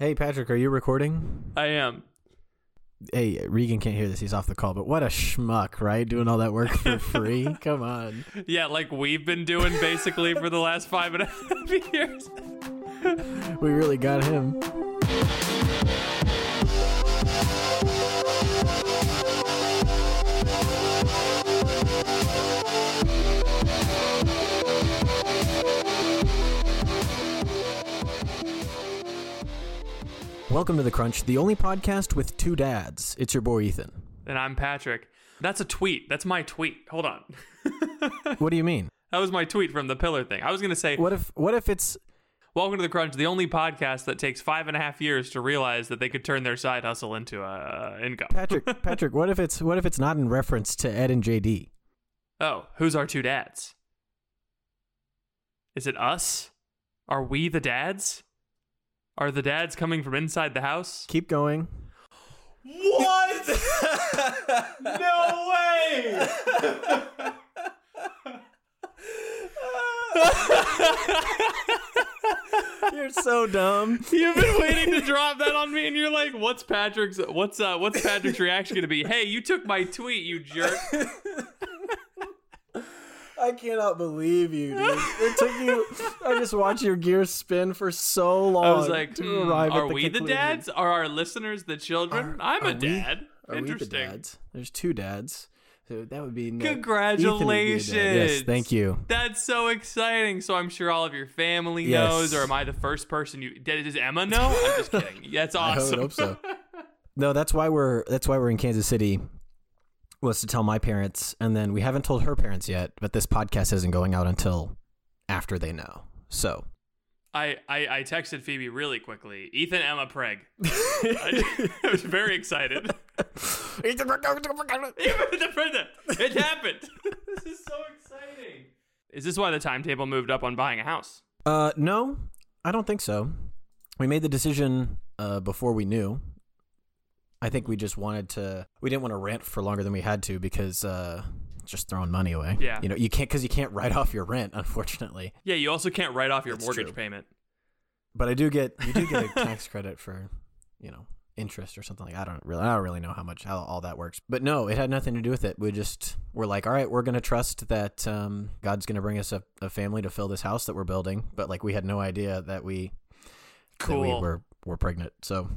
Hey, Patrick, are you recording? I am. Hey, Regan can't hear this. He's off the call, but what a schmuck, right? Doing all that work for free? Come on. Yeah, like we've been doing basically for the last five and a half years. We really got him. Welcome to The Crunch, the only podcast with two dads. It's your boy Ethan. And I'm Patrick. That's a tweet. That's my tweet. Hold on. What do you mean? That was my tweet from the pillar thing. I was going to say, What if what if it's Welcome to the Crunch, the only podcast that takes five and a half years to realize that they could turn their side hustle into a uh, income. Patrick Patrick, what if it's what if it's not in reference to Ed and JD? Oh, who's our two dads? Is it us? Are we the dads? Are the dads coming from inside the house? Keep going. What? no way! You're so dumb. You've been waiting to drop that on me, and you're like, "What's Patrick's? What's uh, what's Patrick's reaction going to be?" Hey, you took my tweet, you jerk. I cannot believe you, dude. It took you. I just watched your gears spin for so long. I was like, to hmm, arrive "Are at the we the dads? Are our listeners the children? Are- I'm are a we- dad. Are we the Interesting. dads? There's two dads. So that would be no- Ethan would be. Congratulations! Yes, thank you. That's so exciting. So I'm sure all of your family Yes. knows, or am I the first person you? Did- Does Emma know? I'm just kidding. That's I awesome. would hope so. No, that's why we're that's why we're in Kansas City. Was to tell my parents, and then we haven't told her parents yet. But this podcast isn't going out until after they know. So I, I, I texted Phoebe really quickly. Ethan Emma Preg. I, I was very excited. Even the president. It happened. this is so exciting. Is this why the timetable moved up on buying a house? Uh, no, I don't think so. We made the decision uh, before we knew. I think we just wanted to. We didn't want to rent for longer than we had to because uh, just throwing money away. Yeah. you know, you can't because you can't write off your rent, unfortunately. Yeah, you also can't write off your That's mortgage true. payment. But I do get you do get a tax credit for, you know, interest or something like. That. I don't really I don't really know how much how all that works. But no, it had nothing to do with it. We just we're like, all right, we're gonna trust that um, God's gonna bring us a, a family to fill this house that we're building. But like we had no idea that we that we Cool. were were pregnant. So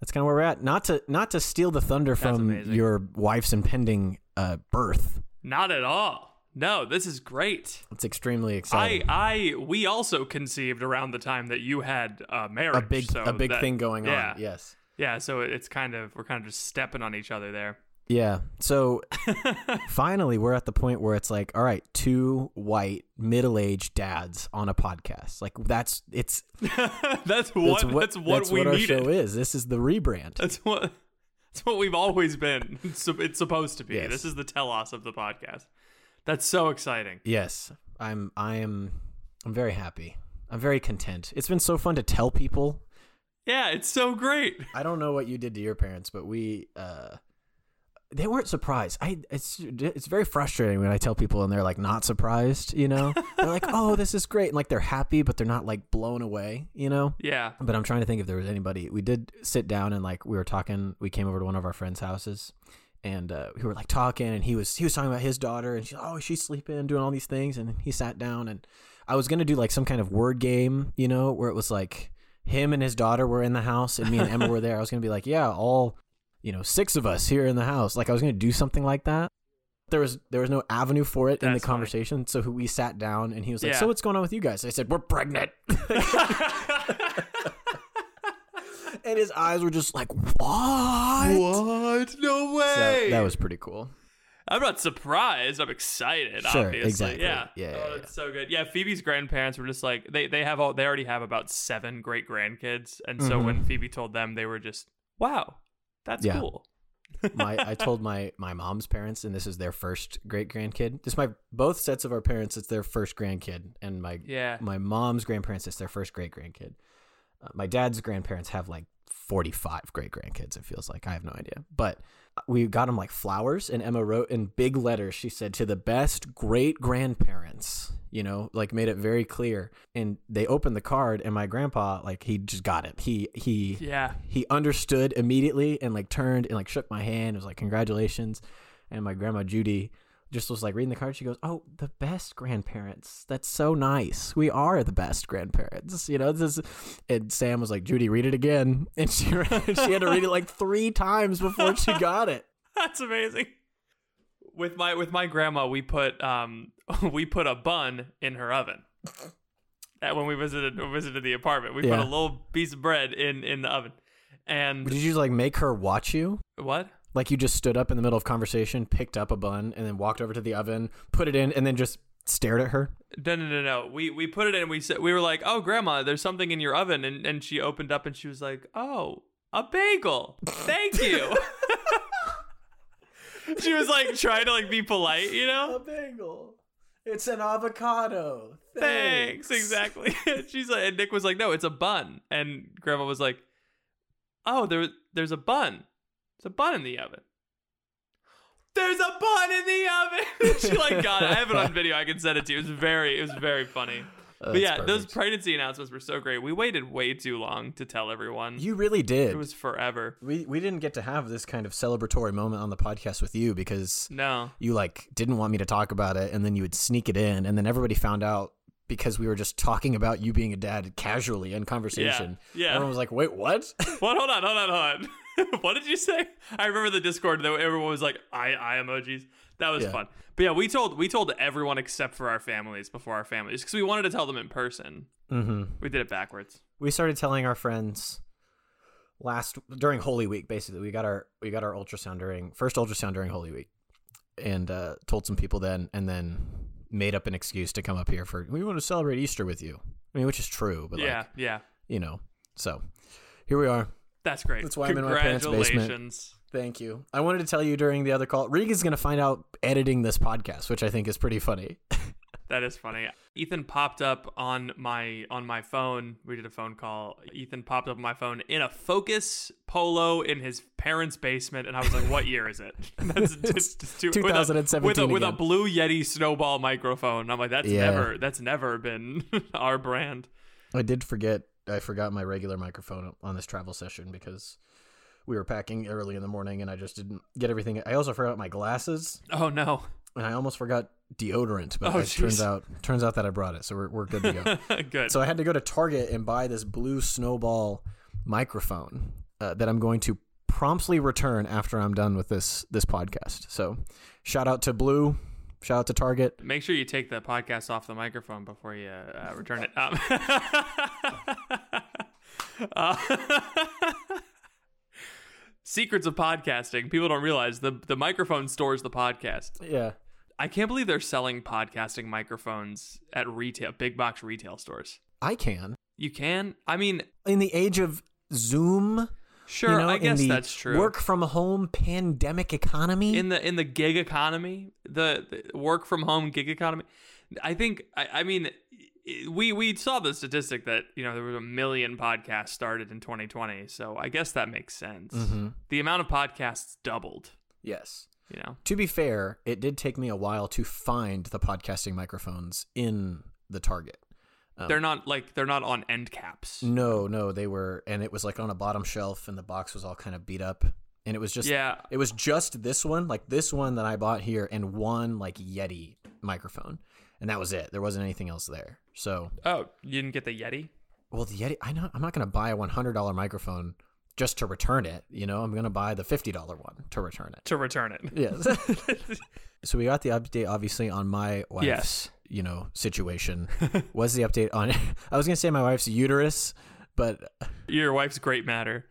that's kind of where we're at. Not to not to steal the thunder from your wife's impending uh, birth. Not at all. No, this is great. It's extremely I, exciting. I, we also conceived around the time that you had uh, marriage. a big so a big that- thing going yeah, on. Yes. Yeah, so it's kind of we're kind of just stepping on each other there. Yeah. So finally, we're at the point where it's like, all right, two white middle-aged dads on a podcast. Like that's it's that's what that's that's what, that's we what our needed. show is. This is the rebrand. That's what that's what we've always been. It's, it's supposed to be. Yes. This is the telos of the podcast. That's so exciting. Yes, I'm. I am. I'm very happy. I'm very content. It's been so fun to tell people. Yeah, it's so great. I don't know what you did to your parents, but we. uh they weren't surprised. I it's it's very frustrating when I tell people and they're like not surprised, you know? they're like, "Oh, this is great." And like they're happy, but they're not like blown away, you know? Yeah. But I'm trying to think if there was anybody. We did sit down and like we were talking. We came over to one of our friends' houses, and uh, we were like talking. And he was he was talking about his daughter, and she's oh she's sleeping, doing all these things. And he sat down, and I was gonna do like some kind of word game, you know, where it was like him and his daughter were in the house and me and Emma were there, I was gonna be like, yeah, all you know, six of us here in the house. Like I was gonna do something like that. There was there was no avenue for it in the That's funny. conversation, so we sat down and he was like, Yeah. "So what's going on with you guys?" I said, "We're pregnant," and his eyes were just like, "What?" What? No So way. that was pretty cool. I'm not surprised. I'm excited. Sure, obviously. exactly. Yeah. Yeah, yeah, Oh, yeah. it's so good. Yeah. Phoebe's grandparents were just like they they have all they already have about seven great grandkids, and so Mhm. when Phoebe told them, they were just wow, that's Yeah. cool. my I told my my mom's parents, and this is their first great grandkid. This my both sets of our parents. It's their first grandkid, and my Yeah. my mom's grandparents. It's their first great grandkid. Uh, my dad's grandparents have like forty five great grandkids. It feels like I have no idea, but we got them like flowers, and Emma wrote in big letters. She said to the best great grandparents. You know, like made it very clear. And they opened the card, and my grandpa, like he just got it. He he Yeah. he understood immediately and like turned and like shook my hand. It was like congratulations. And my grandma Judy just was like reading the card. She goes, "Oh, the best grandparents. That's so nice. We are the best grandparents." You know, this. Is, and Sam was like, "Judy, read it again," and she she had to read it like three times before she got it. That's amazing. With my with my grandma, we put um we put a bun in her oven. Uh, when we visited visited the apartment, we Yeah. put a little piece of bread in in the oven. And Did you like make her watch you? what? Like you just stood up in the middle of conversation, picked up a bun, and then walked over to the oven, put it in, and then just stared at her. No, no, no, no. We we put it in. And we said we were like, "Oh, grandma, there's something in your oven," and and she opened up and she was like, "Oh, a bagel. Thank you." she was like trying to like be polite, you know. A bagel. It's an avocado. Thanks, exactly. She's like, and Nick was like, "No, it's a bun," and grandma was like, "Oh, there, there's a bun. It's a bun in the oven." There's a bun in the oven. she like got it. I have it on video. I can send it to you. It was very, it was very funny. Uh, but That's yeah, those pregnancy announcements were so great. We waited way too long to tell everyone. You really did. it was forever. we we didn't get to have this kind of celebratory moment on the podcast with you because No. you like didn't want me to talk about it and then you would sneak it in and then everybody found out because we were just talking about you being a dad casually in conversation. yeah. Everyone was like, "Wait, what?" What? Hold on, hold on, hold on. what did you say? I remember the Discord though. Everyone was like, "I, I emojis." That was Yeah. fun. But yeah, we told we told everyone except for our families before our families because we wanted to tell them in person. mm-hmm. We did it backwards. We started telling our friends last during Holy Week. Basically, we got our we got our ultrasound during first ultrasound during Holy Week, and uh, told some people then, and then made up an excuse to come up here for we want to celebrate Easter with you. I mean, which is true, but yeah, like yeah, you know, so here we are. That's great. That's why I'm in my parents' basement. Congratulations. Thank you. I wanted to tell you during the other call. Regan's going to find out editing this podcast, which I think is pretty funny. That is funny. Ethan popped up on my on my phone. We did a phone call. Ethan popped up on my phone in a Focus Polo in his parents' basement, and I was like, "What year is it?" That's just too, 2017 with a, with a, with a blue Yeti snowball microphone. I'm like, "That's Yeah. never that's never been our brand." I did forget. I forgot my regular microphone on this travel session because we were packing early in the morning, and I just didn't get everything. I also forgot my glasses, Oh no, and I almost forgot deodorant. But Oh, it turns out turns out that I brought it, so we're we're good to go. good. so I had to go to Target and buy this blue snowball microphone uh, that I'm going to promptly return after I'm done with this this podcast. So shout out to Blue, shout out to Target. Make sure you take the podcast off the microphone before you uh, return it. Um, uh, secrets of podcasting. People don't realize the the microphone stores the podcast. Yeah. I can't believe they're selling podcasting microphones at retail, big box retail stores. I can. You can. I mean, In the age of Zoom, sure. you know, I guess that's true. Work from home pandemic economy. in the in the gig economy, the, the work from home gig economy. I think. I, I mean, we we saw the statistic that you know there was a million podcasts started in 2020. So I guess that makes sense. Mhm. The amount of podcasts doubled. yes. You know. To be fair, it did take me a while to find the podcasting microphones in the Target. Um, They're not like they're not on end caps. No, no, they were, and it was like on a bottom shelf, and the box was all kind of beat up, and it was just, Yeah. it was just this one, like this one that I bought here, and one like Yeti microphone, and that was it. There wasn't anything else there. So Oh, you didn't get the Yeti? well, the Yeti. I know I'm not going to buy a $100 microphone just to return it. You know, I'm going to buy the $50 one to return it. to return it. Yes. so we got the update, obviously, on my wife's, Yes. you know, situation. Was the update on? I was going to say my wife's uterus, but Your wife's great matter.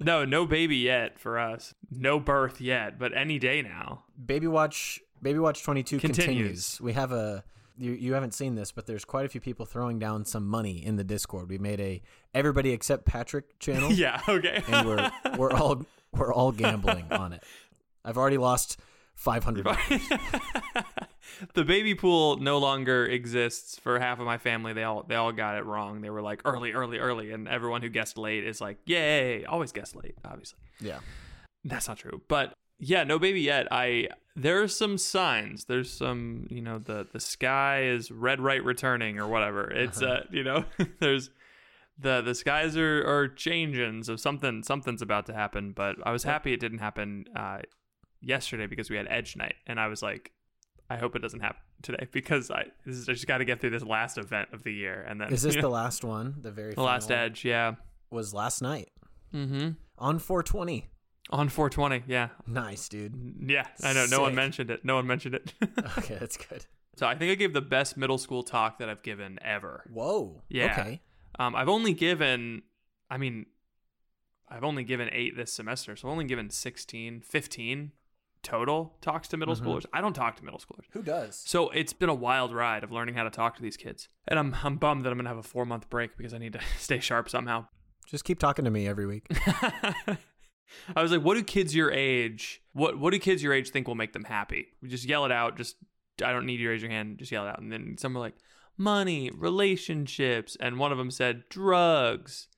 No, no baby yet for us. No birth yet, but any day now. Baby Watch Baby Watch 22 continues. Continues. We have a you you haven't seen this, but there's quite a few people throwing down some money in the Discord. We made a everybody except Patrick channel. Yeah, okay. And we're we're all we're all gambling on it. I've already lost 500 the baby pool no longer exists for half of my family. They all they all got it wrong. They were like early, early, early, and everyone who guessed late is like, yay! Always guess late, obviously. Yeah. That's not true. But yeah, no baby yet. I there are some signs. There's some, you know, the the sky is red right returning or whatever. It's uh, you know, there's the the skies are are changing, so something something's about to happen. But I was happy it didn't happen uh, yesterday because we had Edge night, and I was like, I hope it doesn't happen today because I this is, I just got to get through this last event of the year, and then Is this the know, last one? The very the last Edge? Yeah. was last night Mm-hmm. on 420. On 420. Yeah. Nice, dude. Yeah. I know. No one mentioned it. No one mentioned it. Okay, that's good. So I think I gave the best middle school talk that I've given ever. Whoa. Yeah. Okay. Um, I've only given, I mean, I've only given eight this semester, so I've only given 16, 15 total talks to middle schoolers. I don't talk to middle schoolers. Who does? So it's been a wild ride of learning how to talk to these kids. And I'm, I'm bummed that I'm going to have a four month break because I need to stay sharp somehow. Just keep talking to me every week. I was like, what do kids your age, what, what do kids your age think will make them happy? We just yell it out. Just, I don't need you to raise your hand. Just yell it out. And then some were like, money, relationships. And one of them said drugs.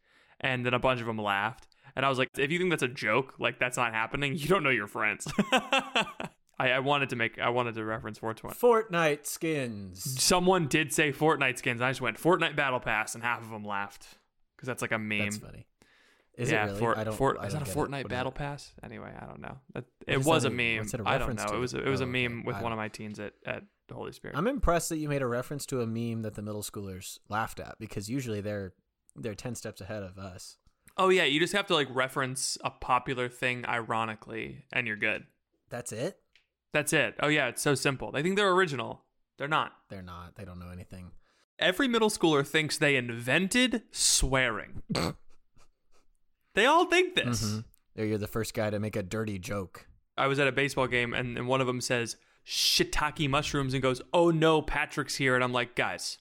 And then a bunch of them laughed. And I was like, if you think that's a joke, like that's not happening, you don't know your friends. I, I wanted to make, I wanted to reference 420. Fortnite skins. Someone did say Fortnite skins. I just went Fortnite Battle Pass, and half of them laughed because that's like a meme. That's funny. Is yeah, it really? Fort, I don't. Fort, I is don't that a. Fortnite Battle it? Pass? Anyway, I don't know. It is was a a- meme. what's it a I don't know. to? It was a, it was a Oh, okay. meme with I one of my teens at at the Holy Spirit. I'm impressed that you made a reference to a meme that the middle schoolers laughed at because usually they're they're ten steps ahead of us. oh yeah, you just have to like reference a popular thing ironically, and you're good. That's it. That's it. Oh yeah, it's so simple. They think they're original. They're not. They're not. They don't know anything. Every middle schooler thinks they invented swearing. they all think this. Mhm. You're the first guy to make a dirty joke. I was at a baseball game and, and one of them says shiitake mushrooms and goes, "Oh no, Patrick's here." And I'm like, "Guys,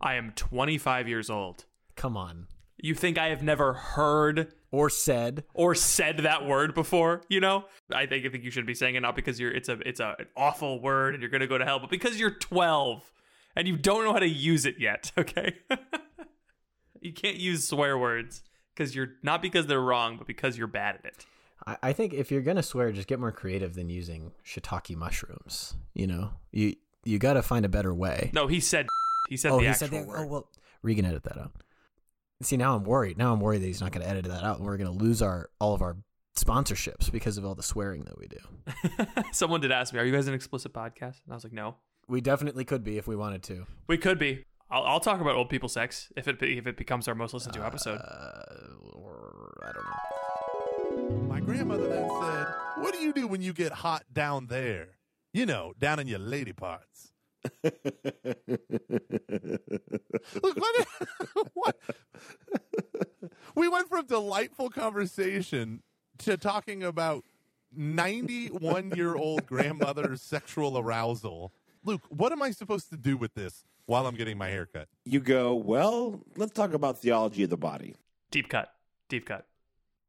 I am 25 years old. Come on. You think I have never heard Or said. or said that word before, you know? I think I think you should be saying it not because you're it's a it's a an awful word and you're going to go to hell, but because you're 12 and you don't know how to use it yet, okay? you can't use swear words because you're not because they're wrong, but because you're bad at it. I, I think if you're gonna swear, just get more creative than using shiitake mushrooms. You know, you you got to find a better way. No, he said he said oh, the he actual said that. Oh, word. Oh well, Regan edit that out. See, now I'm worried. Now I'm worried that he's not going to edit that out, and we're going to lose our all of our sponsorships because of all the swearing that we do. Someone did ask me, "Are you guys an explicit podcast?" And I was like, "No, We definitely could be if we wanted to. we could be." I'll, I'll talk about old people sex if it if it becomes our most listened to episode. Uh, or I don't know. My grandmother then said, What do you do when you get hot down there? You know, down in your lady parts. Look, what, what? we went from delightful conversation to talking about 91 year old grandmother's sexual arousal. Luke, what am I supposed to do with this while I'm getting my hair cut? you go, well, let's talk about theology of the body. Deep cut, deep cut.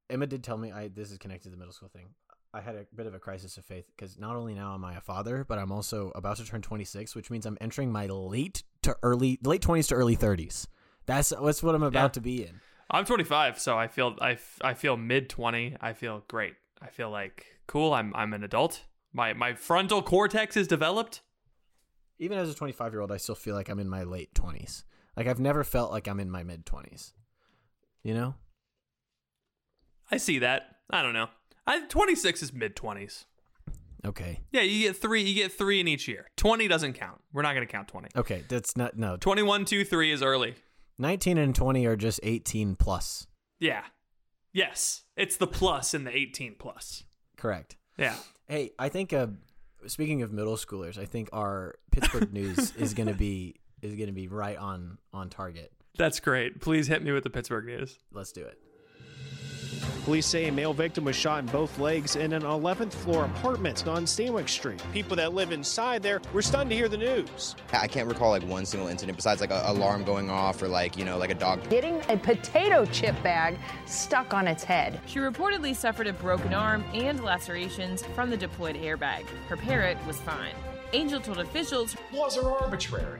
Emma did tell me I this is connected to the middle school thing. I had a bit of a crisis of faith because not only now am I a father, but I'm also about to turn 26, which means I'm entering my late to early late 20s to early 30s. That's that's what I'm about Yeah. to be in. I'm 25, so I feel I, I feel mid 20. I feel great. I feel like cool. I'm I'm an adult. My my frontal cortex is developed. Even as a 25 year old, I still feel like I'm in my late 20s. Like I've never felt like I'm in my mid 20s. You know? I see that. I don't know. I 26 is mid 20s. Okay. Yeah, you get three. You get three in each year. 20 doesn't count. We're not gonna count 20. Okay, that's not no. 21, 2, 3 is early. 19 and 20 are just 18 plus. Yeah. Yes. It's the plus in the 18 plus. Correct. Yeah. Hey, I think uh, speaking of middle schoolers, I think our Pittsburgh news is gonna be is gonna be right on on target. That's great. Please hit me with the Pittsburgh news. Let's do it. Police say a male victim was shot in both legs in an 11th floor apartment on Stanwix Street. People that live inside there were stunned to hear the news. I can't recall like one single incident besides like an alarm going off or like, you know, like a dog. Getting a potato chip bag stuck on its head. She reportedly suffered a broken arm and lacerations from the deployed airbag. Her parrot was fine. Angel told officials Laws are arbitrary.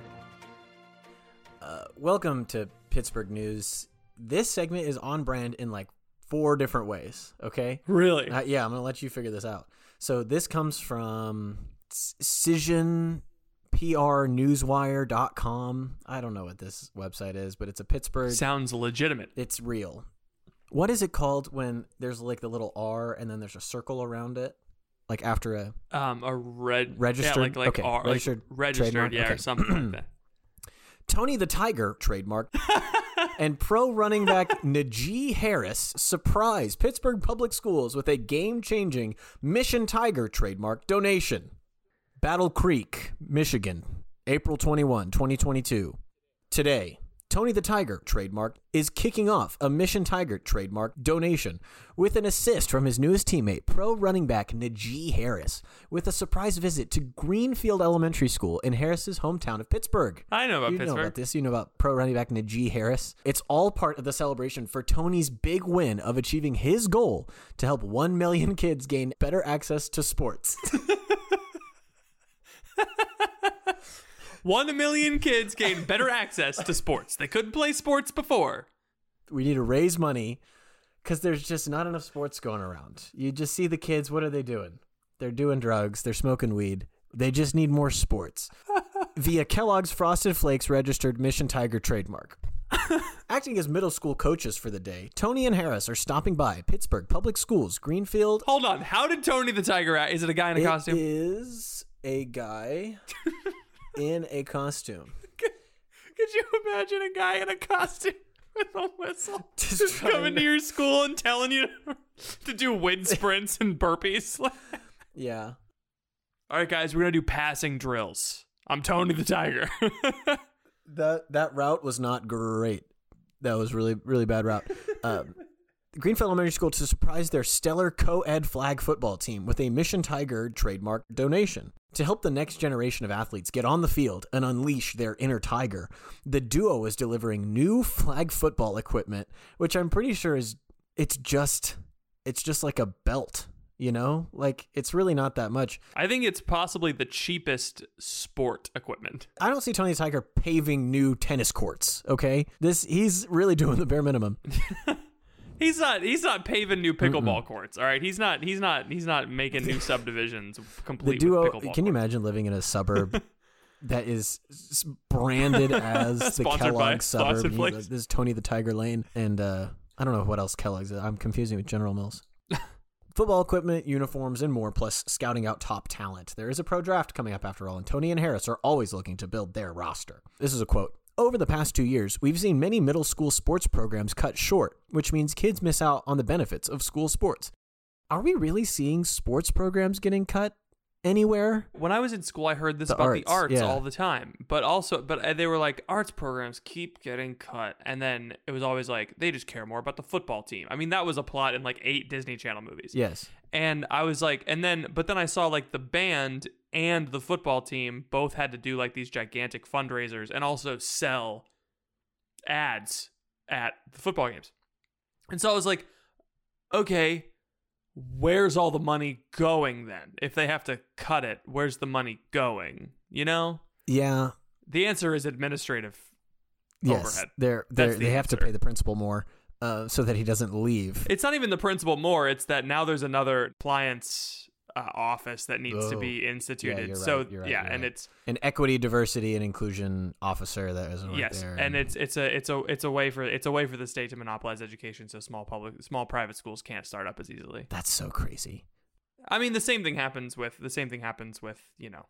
Uh, welcome to Pittsburgh news. This segment is on brand in like four different ways. Okay. Really? Uh, yeah, I'm gonna let you figure this out. So this comes from Cision PRNewsWire.com. I don't know what this website is, but it's a Pittsburgh. Sounds legitimate. It's real. What is it called when there's like the little R and then there's a circle around it, like after a Um, a red Registered- yeah, like like, okay, R, registered like registered, trademark, yeah, okay. or something like that. Tony the Tiger trademark and pro running back Najee Harris surprise Pittsburgh Public Schools with a game-changing Mission Tiger trademark donation. Battle Creek, Michigan, April 21, 2022. Today, Tony the Tiger trademark is kicking off a Mission Tiger trademark donation with an assist from his newest teammate, pro running back Najee Harris, with a surprise visit to Greenfield Elementary School in Harris's hometown of Pittsburgh. I know about you know about this. You know about pro running back Najee Harris. It's all part of the celebration for Tony's big win of achieving his goal to help 1 million kids gain better access to sports. One million kids gain better access to sports. They couldn't play sports before. we need to raise money because there's just not enough sports going around. You just see the kids. What are they doing? They're doing drugs. They're smoking weed. They just need more sports. Via Kellogg's Frosted Flakes registered Mission Tiger trademark. Acting as middle school coaches for the day, Tony and Harris are stopping by Pittsburgh Public Schools, Greenfield. Hold on. How did Tony the Tiger act? Is it a guy in a It costume? is a guy in a costume. Could you imagine a guy in a costume with a whistle Just just, coming to- to your school and telling you to do wind sprints and burpees? Yeah. All right, guys, we're gonna do passing drills. I'm Tony the Tiger. that that route was not great. That was really really bad route. Um, Greenfield Elementary School to surprise their stellar co-ed flag football team with a Mission Tiger trademark donation to help the next generation of athletes get on the field and unleash their inner tiger. The duo is delivering new flag football equipment, which I'm pretty sure is it's just it's just like a belt, you know? Like it's really not that much. I think it's possibly the cheapest sport equipment. I don't see Tony Tiger paving new tennis courts. Okay, this he's really doing the bare minimum. He's not. He's not paving new pickleball courts. All right. He's not. He's not. He's not making new subdivisions The complete duo. with Can pickleball. you imagine living in a suburb that is branded as the Kellogg suburb? Frosted You know, This is Tony the Tiger Lane, and uh, I don't know what else Kellogg's. Is. I'm confusing with General Mills. Football equipment, uniforms, and more, plus scouting out top talent. There is a pro draft coming up after all, and Tony and Harris are always looking to build their roster. This is a quote. Over the past two years, we've seen many middle school sports programs cut short, which means kids miss out on the benefits of school sports. Are we really seeing sports programs getting cut anywhere? When I was in school, I heard this The about the arts, arts yeah. all the time. But also, but uh, they were like, arts programs keep getting cut, and then it was always like they just care more about the football team. I mean, that was a plot in like eight Disney Channel movies. Yes. And I was like, and then, but then I saw like the band and the football team both had to do like these gigantic fundraisers and also sell ads at the football games. And so I was like, okay, where's all the money going then? If they have to cut it, where's the money going? You know? Yeah. The answer is administrative Yes. overhead. They're, they're, the they have to pay the principal more uh, so that he doesn't leave. It's not even the principal more. It's that now there's another appliance uh, office that needs to Oh. be Yeah, instituted. you're so right, yeah, and right. it's An equity, diversity, and inclusion officer that is right yes, there. and it's it's a it's a it's a way for it's a way for the state to monopolize education, so small public small private schools can't start up as easily. That's so crazy. I mean, the same thing happens with the same thing happens with you know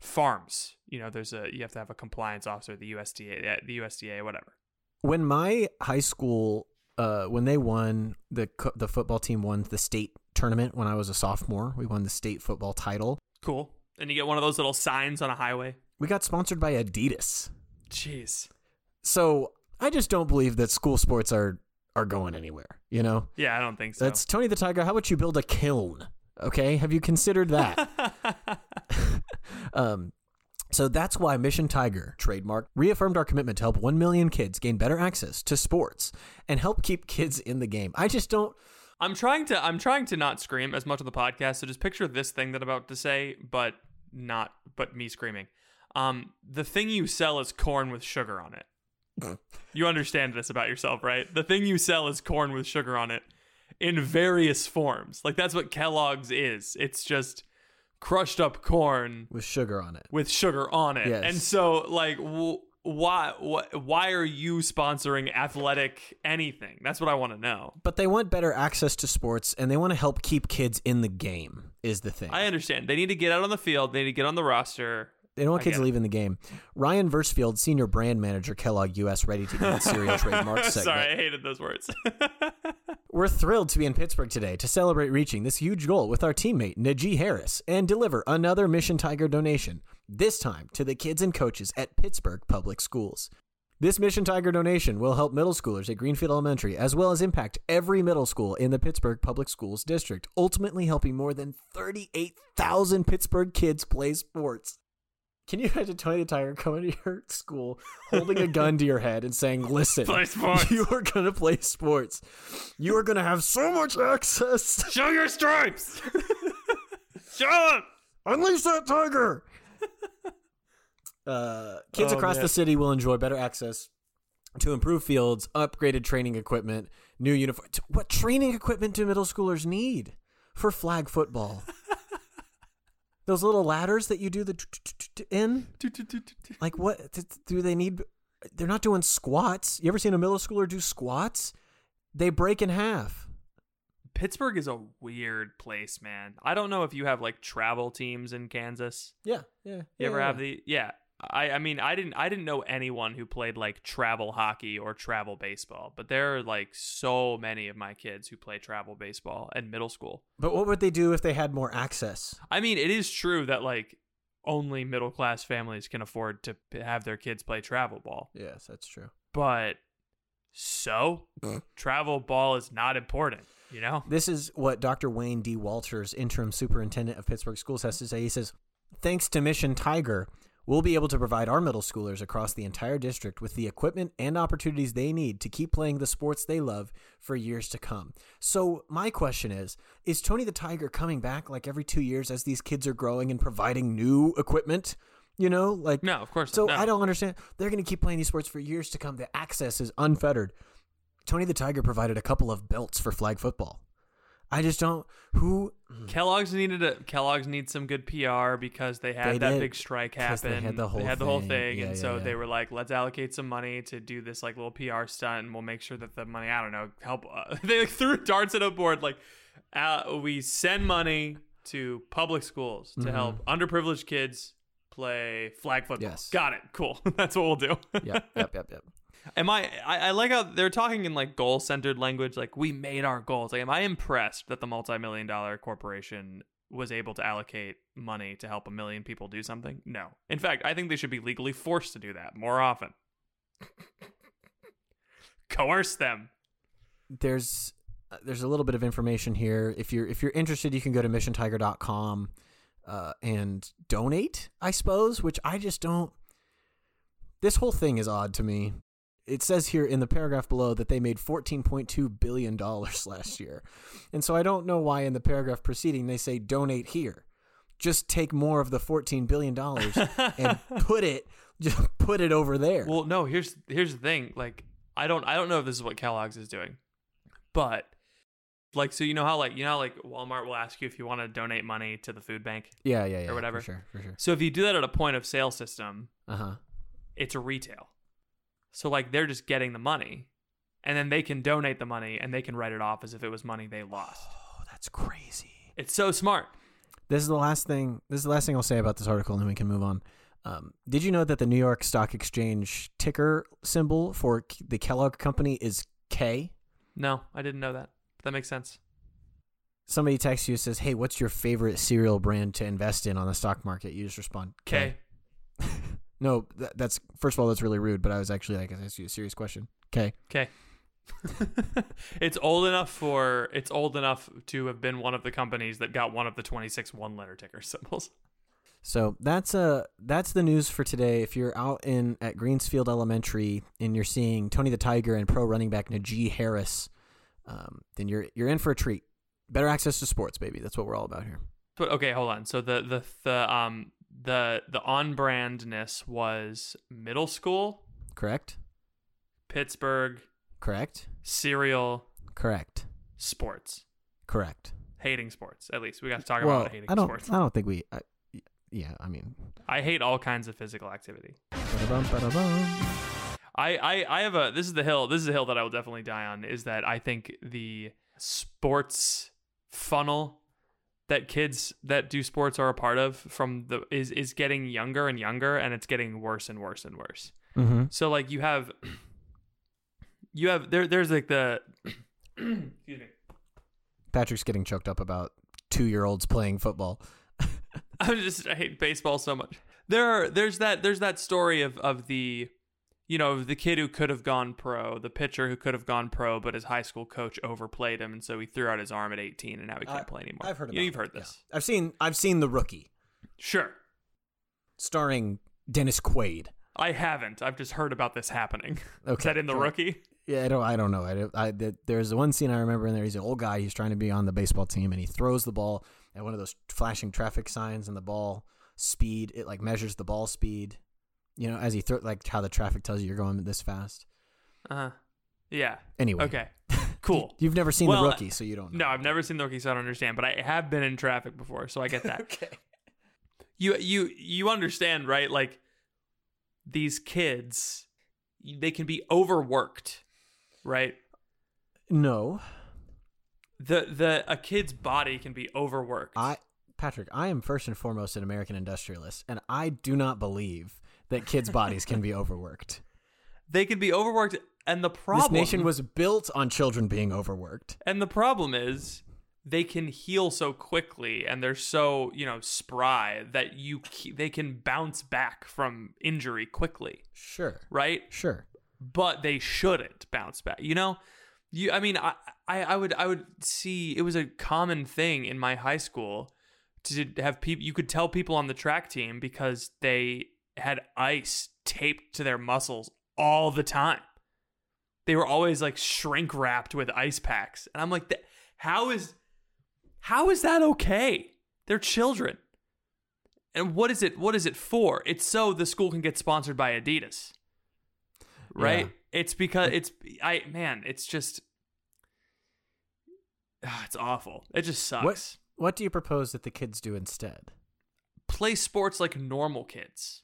farms. You know, there's a you have to have a compliance officer, the USDA, the USDA, whatever. When my high school uh, when they won the the football team won the state tournament when I was a sophomore, we won the state football title. Cool. And you get one of those little signs on a highway. We got sponsored by Adidas. Jeez. So I just don't believe that school sports are are going anywhere. You know, Yeah, I don't think so. that's Tony the Tiger. How about you build a kiln? Okay, have you considered that? um, so that's why Mission Tiger, trademark, reaffirmed our commitment to help 1 million kids gain better access to sports and help keep kids in the game. I just don't. I'm trying to I'm trying to not scream as much of the podcast, so just picture this thing that I'm about to say, but not but me screaming. Um, the thing you sell is corn with sugar on it. you understand this about yourself, right? The thing you sell is corn with sugar on it in various forms. Like that's what Kellogg's is. It's just crushed up corn with sugar on it. with sugar on it. Yes. And so like w- why wh- why are you sponsoring athletic anything? That's what I want to know. But they want better access to sports and they want to help keep kids in the game, is the thing. I understand. They need to get out on the field. They need to get on the roster. They don't want kids leaving the game. Ryan Versfield, senior brand manager, Kellogg US, ready to eat cereal trademark segment. Sorry, I hated those words. We're thrilled to be in Pittsburgh today to celebrate reaching this huge goal with our teammate Najee Harris and deliver another Mission Tiger donation, this time to the kids and coaches at Pittsburgh Public Schools. This Mission Tiger donation will help middle schoolers at Greenfield Elementary as well as impact every middle school in the Pittsburgh Public Schools district, ultimately helping more than 38,000 Pittsburgh kids play sports. Can you imagine Tony the Tiger coming to your school, holding a gun to your head and saying, Listen, Play sports." you are going to play sports. You are going to have so much access. Show your stripes. Show them. Unleash that tiger. Uh, kids Oh, across man. the city will enjoy better access to improved fields, upgraded training equipment, new uniform. What training equipment do middle schoolers need for flag football? Those little ladders that you do the in? Like what do they need? They're not doing squats. You ever seen a middle schooler do squats? They break in half. Pittsburgh is a weird place, man. I don't know if you have like travel teams in Kansas. Yeah, yeah. You ever have the yeah. I, I mean I didn't I didn't know anyone who played like travel hockey or travel baseball, but there are like so many of my kids who play travel baseball in middle school. But what would they do if they had more access? I mean, it is true that like only middle class families can afford to p- have their kids play travel ball. Yes, that's true. But so mm. travel ball is not important, you know? This is what Dr. Wayne D. Walters, interim superintendent of Pittsburgh Schools, has to say. He says, Thanks to Mission Tiger, we'll be able to provide our middle schoolers across the entire district with the equipment and opportunities they need to keep playing the sports they love for years to come. So, my question is Is Tony the Tiger coming back like every two years as these kids are growing and providing new equipment? You know, like No, of course So not. No. I don't understand. They're going to keep playing these sports for years to come. The access is unfettered. Tony the Tiger provided a couple of belts for flag football. I just don't. Who Kellogg's needed a Kellogg's needs some good PR because they had They that did, big strike 'cause happen. had the whole they had the whole thing. thing, Yeah, and yeah, so yeah. they were like, "Let's allocate some money to do this like little PR stunt, and we'll make sure that the money I don't know help." Uh, they like, threw darts at a board like, uh, "We send money to public schools to help underprivileged kids play flag football." Yes. got it. Cool. That's what we'll do. Yep, yep, yep, yep. Am I, I? I like how they're talking in like goal centered language. Like we made our goals. Like, am I impressed that the multi million dollar corporation was able to allocate money to help a million people do something? No. In fact, I think they should be legally forced to do that more often. Coerce them. There's uh, there's a little bit of information here. If you're if you're interested, you can go to missiontiger.com uh, and donate. I suppose, which I just don't. This whole thing is odd to me. It says here in the paragraph below that they made $14.2 billion last year. And so I don't know why in the paragraph preceding they say donate here. Just take more of the $14 billion and put it just put it over there. Well, no. Here's here's the thing. Like, I don't I don't know if this is what Kellogg's is doing, but like, so you know how like you know how like Walmart will ask you if you want to donate money to the food bank. yeah, yeah, yeah. or whatever. For sure, for sure. So if you do that at a point of sale system, Uh-huh. it's a retail. So like they're just getting the money and then they can donate the money and they can write it off as if it was money they lost. Oh, that's crazy. It's so smart. This is the last thing. This is the last thing I'll say about this article, and then we can move on. Um, did you know that the New York Stock Exchange ticker symbol for the Kellogg Company is K? No, I didn't know that. That makes sense. Somebody texts you and says, "Hey, what's your favorite cereal brand to invest in on the stock market?" You just respond K. no, that, that's first of all that's really rude. But I was actually like, I asked you a serious question. Okay. Okay. it's old enough for it's old enough to have been one of the companies that got one of the 26 one letter ticker symbols. So that's uh that's the news for today. If you're out in at Greensfield Elementary and you're seeing Tony the Tiger and pro running back Najee Harris, um, then you're you're in for a treat. Better access to sports, baby. That's what we're all about here. But okay, hold on. So the the the um the the on brandness was middle school, Correct. Pittsburgh, Correct. cereal, Correct. sports. Correct. Hating sports. At least we got to talk well, about hating I don't. sports. I don't think we. I, yeah, I mean. I hate all kinds of physical activity. ba-da-bum, ba-da-bum. I, I, I have a this is the hill this is a hill that I will definitely die on is that I think the sports funnel that kids that do sports are a part of from the is is getting younger and younger and it's getting worse and worse and worse. Mhm. So like you have you have there there's like the excuse me. Patrick's getting choked up about two year olds playing football. I'm just I hate baseball so much. There are there's that there's that story of of the you know the kid who could have gone pro, the pitcher who could have gone pro, but his high school coach overplayed him, and so he threw out his arm at 18, and now he can't I- play anymore. I've heard You- about You've it, heard yeah. this, I've seen. I've seen the rookie sure? starring Dennis Quaid. I haven't. I've just heard about this happening. Is Okay, that in the sure. rookie? Yeah, I don't. I don't know. I, I there- there's one scene I remember in there. He's an old guy. He's trying to be on the baseball team, and he throws the ball at one of those flashing traffic signs, and the ball speed it like measures the ball speed. You know, as he throw like how the traffic tells you you're going this fast. Uh huh. Yeah. Anyway, Okay. Cool. you've never seen Well, the rookie, so you don't. know. No, I've never seen the rookie, so I don't understand. But I have been in traffic before, so I get that. okay. you you you understand right like these kids they can be overworked right No, the the a kid's body can be overworked I Patrick, I am first and foremost an American industrialist, and I do not believe that kids' bodies can be overworked. they can be overworked and the problem This nation was built on children being overworked. and the problem is they can heal so quickly and they're so you know spry that you they can bounce back from injury quickly Sure. right Sure. but they shouldn't bounce back. You know, you. I mean, I, I, I would, I would see. It was a common thing in my high school to have people. You could tell people on the track team because they had ice taped to their muscles all the time. They were always like shrink wrapped with ice packs, and I'm like, how is, how is that okay? They're children. And what is it? What is it for? It's so the school can get sponsored by Adidas right? Yeah. It's because it's I man, it's just Ah, it's awful. It just sucks. What What do you propose that the kids do instead? Play sports like normal kids.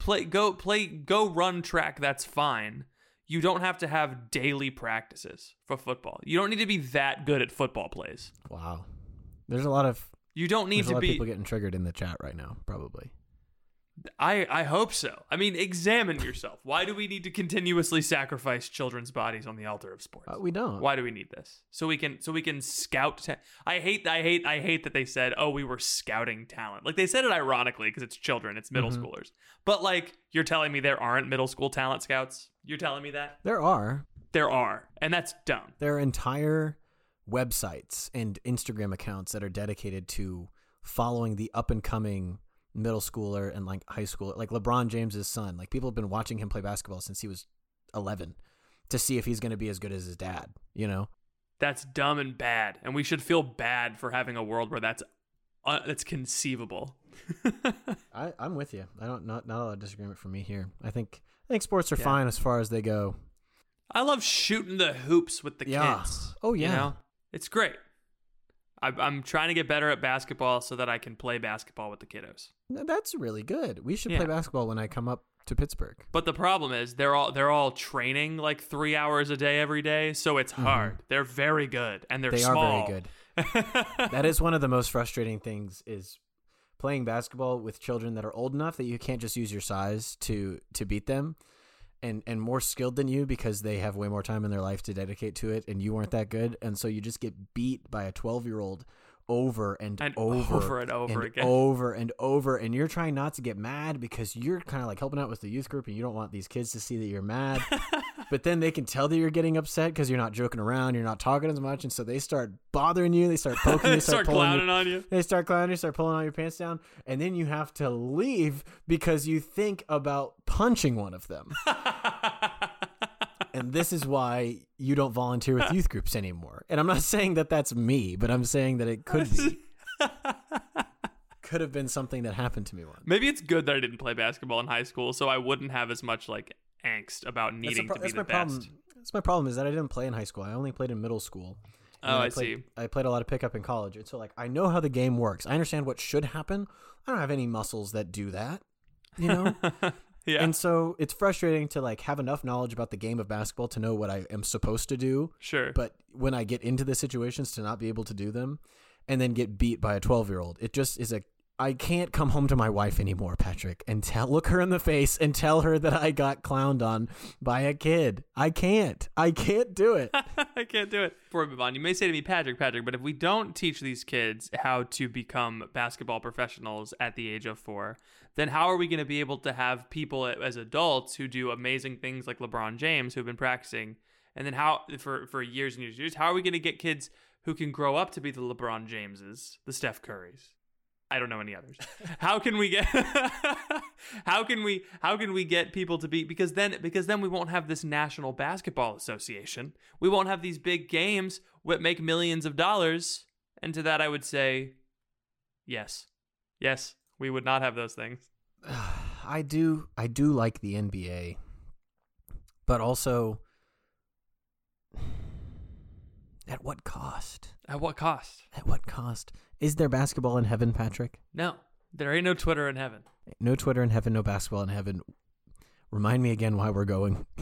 Play go play go run track, that's fine. You don't have to have daily practices for football. You don't need to be that good at football plays. Wow. There's a lot of You don't need a to lot be of people getting triggered in the chat right now, probably. I I hope so. I mean, examine yourself. Why do we need to continuously sacrifice children's bodies on the altar of sports? Uh, we don't. Why do we need this? So we can so we can scout. Ta- I hate I hate I hate that they said, "Oh, we were scouting talent." Like they said it ironically because it's children, it's middle Mhm. schoolers. But like you're telling me there aren't middle school talent scouts? You're telling me that There are. there are, and that's dumb. There are entire websites and Instagram accounts that are dedicated to following the up and coming middle schooler and like high school like LeBron James's son. Like people have been watching him play basketball since he was 11 to see if he's going to be as good as his dad, you know? That's dumb and bad, and we should feel bad for having a world where that's uh, that's conceivable. I, I'm with you. I don't not not a lot of disagreement from me here. I think I think sports are Yeah. fine as far as they go. I love shooting the hoops with the Yeah. kids. Oh, you yeah. know? it's great. I, I'm trying to get better at basketball so that I can play basketball with the kiddos. No, That's really good. We should Yeah. play basketball when I come up to Pittsburgh. But the problem is they're all they're all training like three hours a day every day, so it's hard. They're very good and they're Mm-hmm. They small. are very good. that is one of the most frustrating things is playing basketball with children that are old enough that you can't just use your size to to beat them and and more skilled than you because they have way more time in their life to dedicate to it and you weren't that good. And so you just get beat by a 12 year old over and, And over, over and over again. over and over and you're trying not to get mad because you're kind of like helping out with the youth group and you don't want these kids to see that you're mad but then they can tell that you're getting upset because you're not joking around you're not talking as much and so they start bothering you they start poking you They start pulling clowning on you. they start clowning you start pulling all your pants down and then you have to leave because you think about punching one of them and this is why you don't volunteer with youth groups anymore. And I'm not saying that that's me, but I'm saying that it could be. could have been something that happened to me once. Maybe it's good that I didn't play basketball in high school, so I wouldn't have as much like angst about needing pro- to be that's the best. problem. That's my problem is that I didn't play in high school. I only played in middle school. Oh, then I played, see. I played a lot of pickup in college, and so like I know how the game works. I understand what should happen. I don't have any muscles that do that, you know. Yeah. And so it's frustrating to like have enough knowledge about the game of basketball to know what I am supposed to do. Sure. But when I get into the situations to not be able to do them and then get beat by a 12 year old, it just is a. I can't come home to my wife anymore, Patrick, and tell look her in the face and tell her that I got clowned on by a kid. I can't. I can't do it. I can't do it. Before we move on, you may say to me, Patrick, Patrick, but if we don't teach these kids how to become basketball professionals at the age of four, then how are we going to be able to have people as adults who do amazing things like LeBron James who've been practicing? And then how, for, for years and years and years, how are we going to get kids who can grow up to be the LeBron Jameses, the Steph Currys? I don't know any others. How can we get How can we how can we get people to be because then because then we won't have this National Basketball Association. We won't have these big games that make millions of dollars. And to that I would say yes. Yes, we would not have those things. I do I do like the NBA. But also at what cost? At what cost? At what cost? Is there basketball in heaven, Patrick? No. There ain't no Twitter in heaven. No Twitter in heaven, no basketball in heaven. Remind me again why we're going.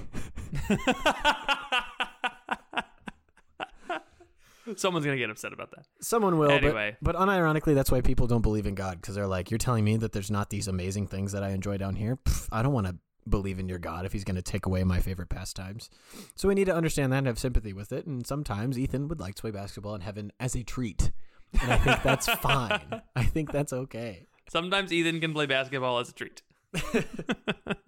Someone's going to get upset about that. Someone will. but- Anyway. But, unironically, that's why people don't believe in God because they're like, you're telling me that there's not these amazing things that I enjoy down here? Pff, I don't want to believe in your God if he's going to take away my favorite pastimes. So we need to understand that and have sympathy with it. And sometimes Ethan would like to play basketball in heaven as a treat. And I think that's fine. I think that's okay. Sometimes Ethan can play basketball as a treat.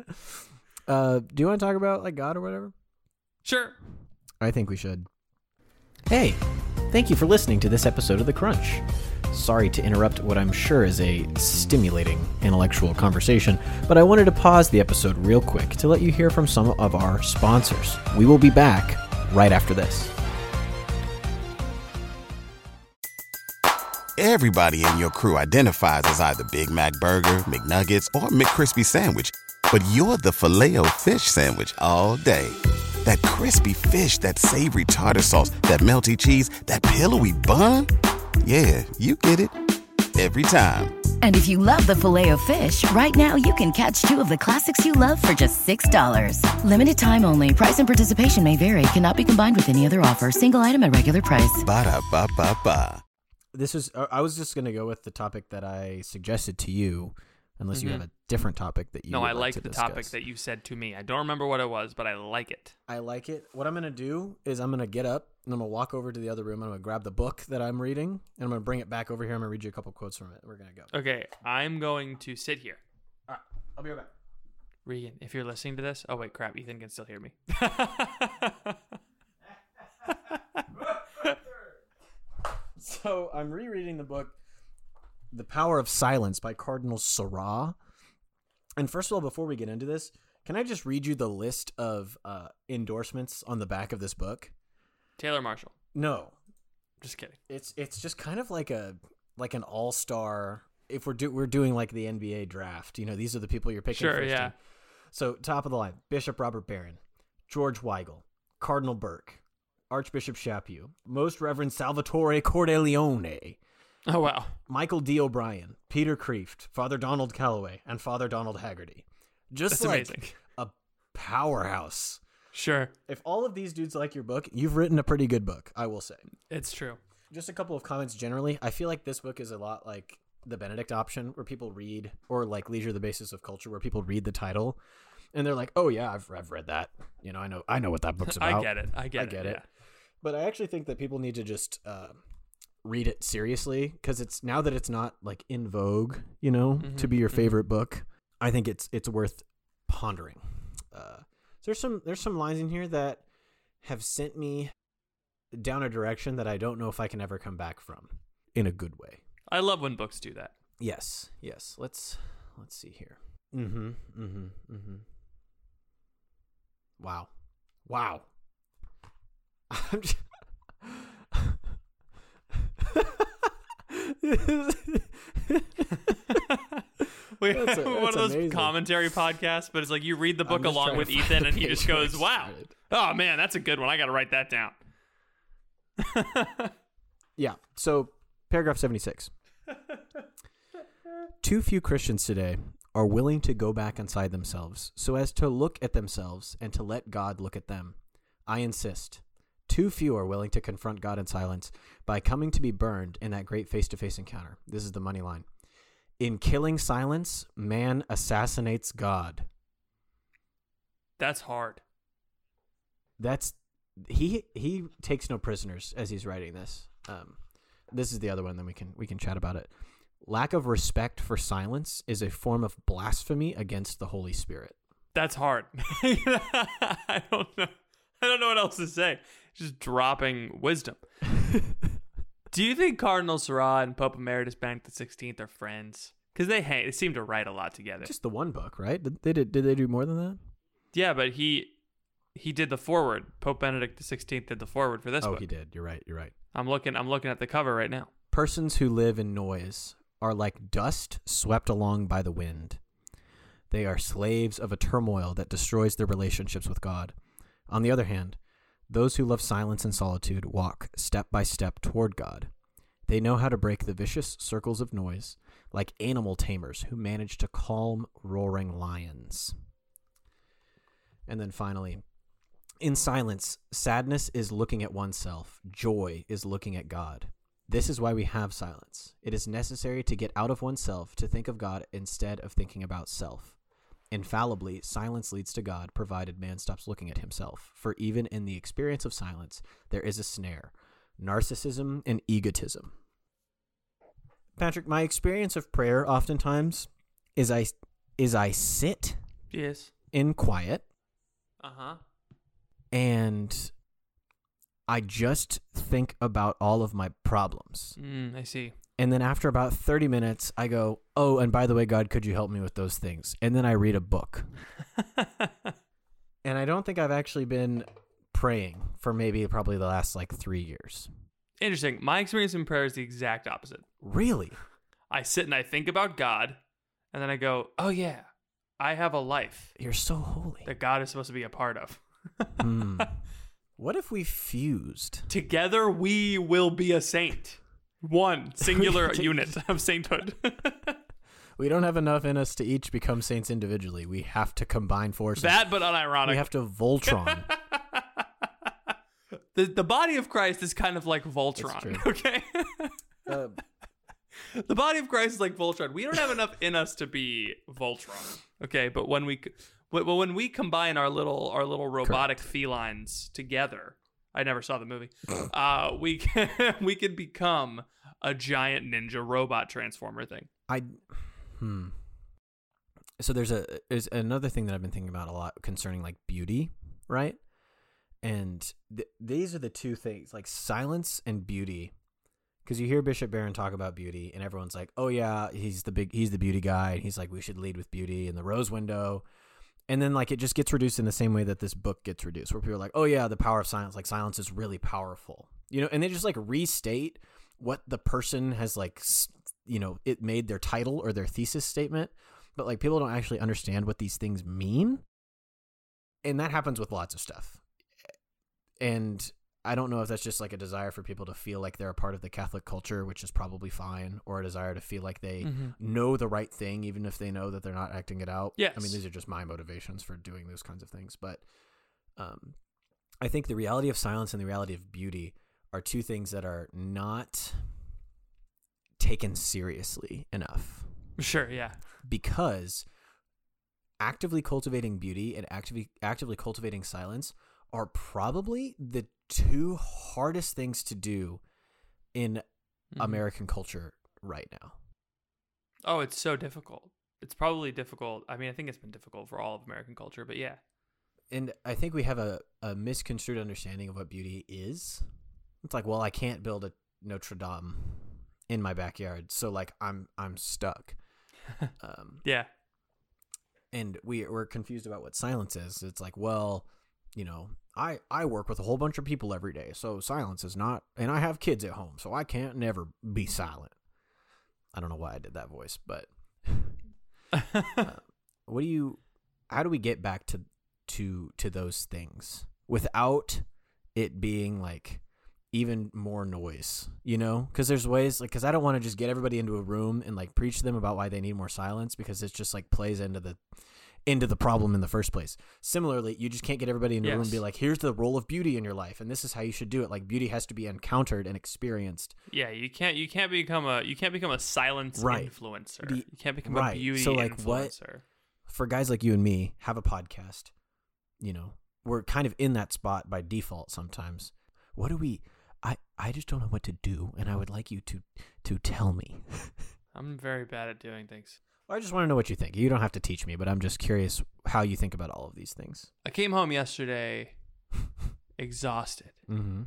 Uh, do you want to talk about like God or whatever? Sure. I think we should. Hey, thank you for listening to this episode of The Crunch. Sorry to interrupt what I'm sure is a stimulating intellectual conversation, but I wanted to pause the episode real quick to let you hear from some of our sponsors. We will be back right after this. Everybody in your crew identifies as either Big Mac Burger, McNuggets, or McCrispy Sandwich. But you're the filet fish Sandwich all day. That crispy fish, that savory tartar sauce, that melty cheese, that pillowy bun. Yeah, you get it. Every time. And if you love the Filet-O-Fish, right now you can catch two of the classics you love for just $6. Limited time only. Price and participation may vary. Cannot be combined with any other offer. Single item at regular price. Ba-da-ba-ba-ba. This is, uh, I was just going to go with the topic that I suggested to you, unless you Mhm. have a different topic that you no, I like to the topic that you said to me. I don't remember what it was, but I like it. I like it. What I'm gonna do is I'm gonna get up and I'm gonna walk over to the other room. I'm gonna grab the book that I'm reading and I'm gonna bring it back over here. I'm gonna read you a couple quotes from it. We're gonna go. Okay, I'm going to sit here. All right, I'll be right back. Regan, if you're listening to this, oh wait, crap, Ethan can still hear me. So I'm rereading the book, The Power of Silence by Cardinal Sarah. And first of all, before we get into this, can I just read you the list of uh, endorsements on the back of this book? Taylor Marshall. No, Just kidding. it's it's just kind of like a like an all star. If we're do we're doing like the NBA draft, you know, these are the people you're picking. Sure, yeah. team. So top of the line: Bishop Robert Barron, George Weigel, Cardinal Burke, Archbishop Chaput, Most Reverend Salvatore Cordileone, Oh wow. Michael D. O'Brien, Peter Kreeft, Father Donald Calloway, and Father Donald Haggerty. Just That's like amazing. a powerhouse. Sure. If all of these dudes like your book, you've written a pretty good book, I will say. It's true. Just a couple of comments generally. I feel like this book is a lot like the Benedict option where people read, or like Leisure, the Basis of Culture, where people read the title and they're like, "Oh yeah, I've I've read that. You know, I know I know what that book's about. I get it. I get it. I it, get it. yeah. But I actually think that people need to just uh, read it seriously because it's now that it's not like in vogue, you know, to Mhm, be your mhm. favorite book. I think it's it's worth pondering. Uh, so there's some there's some lines in here that have sent me down a direction that I don't know if I can ever come back from in a good way. I love when books do that. Yes, yes. Let's let's see here. Mm-hmm. Mm-hmm. Mm-hmm. Wow. Wow. I'm just... We That's have a- one of those amazing. commentary podcasts, but it's like you read the book along with Ethan, and he just goes, "Wow, oh man, that's a good one. I got to write that down." Yeah. So, paragraph 76. Too few Christians today are willing to go back inside themselves so as to look at themselves and to let God look at them. I insist. Too few are willing to confront God in silence by coming to be burned in that great face to face encounter. This is the money line. In killing silence, man assassinates God. That's hard. That's he he takes no prisoners as he's writing this. Um, this is the other one. Then we can we can chat about it. Lack of respect for silence is a form of blasphemy against the Holy Spirit. That's hard. I don't know. I don't know what else to say. Just dropping wisdom. Do you think Cardinal Sarah and Pope Emeritus Benedict the Sixteenth are friends? Because they hang, they seem to write a lot together. Just the one book, right? Did they did, did they do more than that? yeah, but he he did the forward. Pope Benedict the Sixteenth did the forward for this oh, book. he did. You're right. You're right. I'm looking. I'm looking at the cover right now. Persons who live in noise are like dust swept along by the wind. They are slaves of a turmoil that destroys their relationships with God. On the other hand, those who love silence and solitude walk step by step toward God. They know how to break the vicious circles of noise, like animal tamers who manage to calm roaring lions. And then finally, in silence, sadness is looking at oneself, joy is looking at God. This is why we have silence. It is necessary to get out of oneself to think of God instead of thinking about self. Infallibly, silence leads to God, provided man stops looking at himself. For even in the experience of silence, there is a snare narcissism and egotism. Patrick, my experience of prayer oftentimes is I is I sit Yes. in quiet Uh huh. and I just think about all of my problems. Mm, I see. And then after about 30 minutes, I go, Oh, and by the way, God, could you help me with those things? And then I read a book. and I don't think I've actually been praying for maybe probably the last like three years. Interesting. My experience in prayer is the exact opposite. Really? I sit and I think about God, and then I go, "Oh yeah, I have a life You're so holy. that God is supposed to be a part of. Hmm. What if we fused? Together we will be a saint, one singular unit of sainthood." We don't have enough in us to each become saints individually. We have to combine forces. that, but unironic. we have to Voltron. the the body of Christ is kind of like Voltron. Okay. Uh, the body of Christ is like Voltron. We don't have enough in us to be Voltron. Okay, but when we but but when we combine our little our little robotic felines together, I never saw the movie. uh, we can we could become a giant ninja robot transformer thing. I hmm. So there's a there's another thing that I've been thinking about a lot concerning like beauty, right? And th- these are the two things, like silence and beauty. Because you hear Bishop Barron talk about beauty, and everyone's like, "Oh yeah, he's the big, he's the beauty guy." And he's like, "We should lead with beauty and the rose window." And then like it just gets reduced in the same way that this book gets reduced, where people are like, "Oh yeah, the power of silence. Like silence is really powerful," you know. And they just like restate what the person has like, you know, it made their title or their thesis statement, but like people don't actually understand what these things mean. And that happens with lots of stuff. And I don't know if that's just like a desire for people to feel like they're a part of the Catholic culture, which is probably fine, or a desire to feel like they Mhm. know the right thing, even if they know that they're not acting it out. Yeah, I mean, these are just my motivations for doing those kinds of things. But um, I think the reality of silence and the reality of beauty are two things that are not taken seriously enough Sure, yeah. because actively cultivating beauty and actively actively cultivating silence are probably the two hardest things to do in Mhm. American culture right now. Oh, it's so difficult. It's probably difficult. I mean, I think it's been difficult for all of American culture, but yeah. And I think we have a, a misconstrued understanding of what beauty is. It's like, well, I can't build a Notre Dame in my backyard, so like I'm I'm stuck. um, Yeah. and we we're confused about what silence is. It's like, well, you know, I I work with a whole bunch of people every day, so silence is not, and I have kids at home, so I can't never be silent. I don't know why I did that voice, but uh, what do you? How do we get back to to to those things without it being like even more noise? You know, because there's ways like because I don't want to just get everybody into a room and like preach to them about why they need more silence because it just like plays into the into the problem in the first place. Similarly, you just can't get everybody in a room and be like, "Here's the role of beauty in your life, and this is how you should do it." Like beauty has to be encountered and experienced. Yeah, you can't you can't become a you can't become a silence Right. influencer. Be- you can't become right. a beauty influencer. So, like, what- for guys like you and me have a podcast you know we're kind of in that spot by default sometimes what do we i i just don't know what to do and i would like you to to tell me I'm very bad at doing things. I just want to know what you think you don't have to teach me but i'm just curious how you think about all of these things I came home yesterday exhausted mm-hmm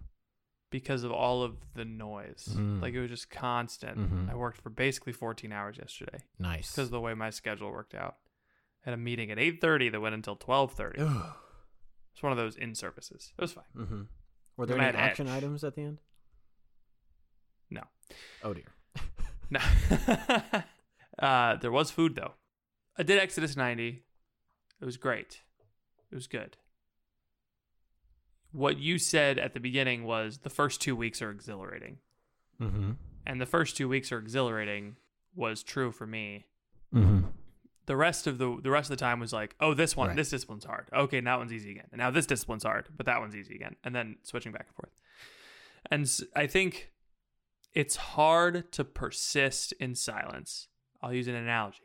because of all of the noise. Mm. Like it was just constant. Mhm. I worked for basically 14 hours yesterday nice because of the way my schedule worked out. I had a meeting at 8:30 that went until 12:30. It's one of those in services. It was fine. mm-hmm were there Mad any action Edge. items at the end No. oh dear No. uh, there was food though. I did Exodus 90. It was great. It was good. What you said at the beginning was the first two weeks are exhilarating. mm-hmm And the first two weeks are exhilarating was true for me. mm-hmm The rest of the the rest of the time was like, oh, this one, Right. this discipline's hard. Okay, now that one's easy again. And now this discipline's hard, but that one's easy again. And then switching back and forth. And I think it's hard to persist in silence. I'll use an analogy.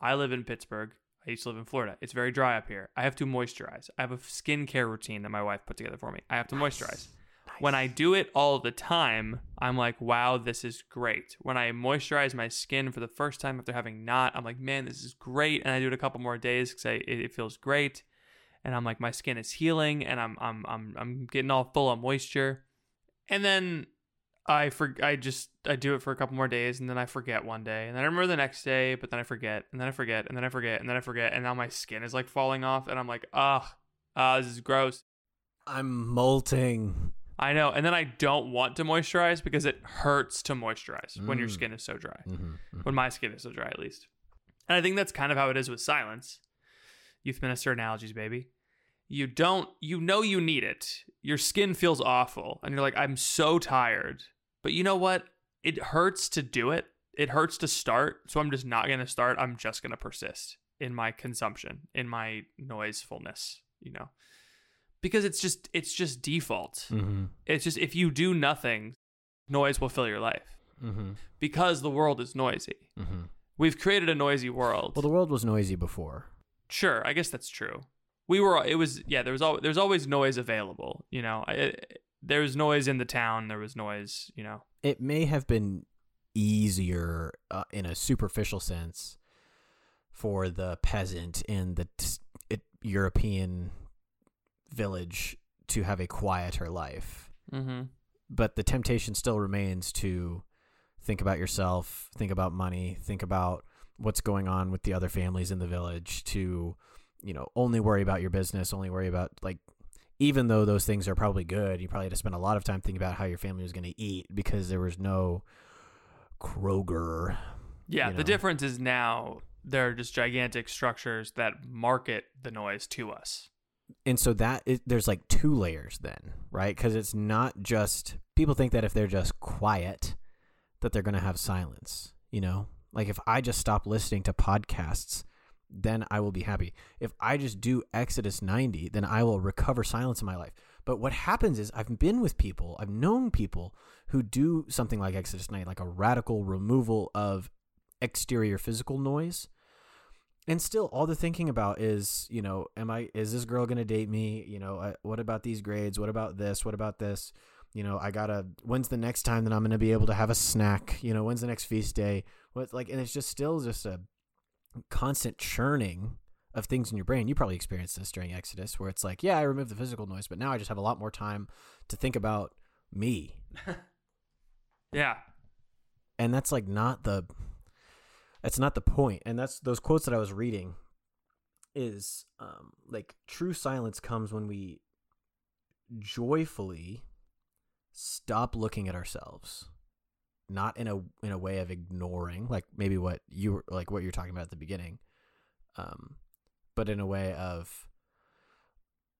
I live in Pittsburgh. I used to live in Florida. It's very dry up here. I have to moisturize. I have a skincare routine that my wife put together for me. I have to moisturize. When I do it all the time, I'm like, wow, this is great. When I moisturize my skin for the first time after having not, I'm like, man, this is great. And I do it a couple more days because it, it feels great. And I'm like, my skin is healing and I'm, I'm, I'm, I'm getting all full of moisture. And then I for I just I do it for a couple more days and then I forget one day and then I remember the next day but then I forget and then I forget and then I forget and then I forget and now my skin is like falling off and I'm like ugh ah this is gross. I'm molting. I know and then I don't want to moisturize because it hurts to moisturize when your Mm. skin is so dry. Mm-hmm. when my skin is so dry at least. And I think that's kind of how it is with silence. Youth minister analogies baby. You don't you know you need it. Your skin feels awful and you're like i'm so tired but you know what it hurts to do it it hurts to start so i'm just not going to start i'm just going to persist in my consumption in my noisefulness you know because it's just it's just default Mm-hmm. it's just if you do nothing noise will fill your life Mm-hmm. because the world is noisy Mm-hmm. we've created a noisy world well the world was noisy before Sure, I guess that's true. We were. It was. Yeah, there was. Al- there's always noise available. You know, I, there was noise in the town. There was noise. You know. it may have been easier uh, in a superficial sense for the peasant in the t- it, European village to have a quieter life. Mm-hmm. But the temptation still remains to think about yourself, think about money, think about what's going on with the other families in the village, to, you know, only worry about your business, only worry about, like, even though those things are probably good, you probably had to spend a lot of time thinking about how your family was going to eat because there was no Kroger. Yeah. you The difference is now there are just gigantic structures that market the noise to us. and so that is, there's like two layers then right because it's not just people think that if they're just quiet that they're going to have silence you know like if i just stop listening to podcasts then i will be happy if i just do exodus 90 then i will recover silence in my life But what happens is I've been with people, I've known people who do something like Exodus 90, like a radical removal of exterior physical noise. And still, all they're thinking about is, you know, am I, is this girl going to date me? You know, I, what about these grades? What about this? What about this? You know, I gotta, when's the next time that I'm going to be able to have a snack? You know, when's the next feast day? What, like, and it's just still just a constant churning of things in your brain. You probably experienced this during Exodus where it's like, yeah, I removed the physical noise, but now I just have a lot more time to think about me. yeah. And that's like not the that's not the point. And that's those quotes that I was reading is um like true silence comes when we joyfully stop looking at ourselves not in a in a way of ignoring like maybe what you were like what you're talking about at the beginning um but in a way of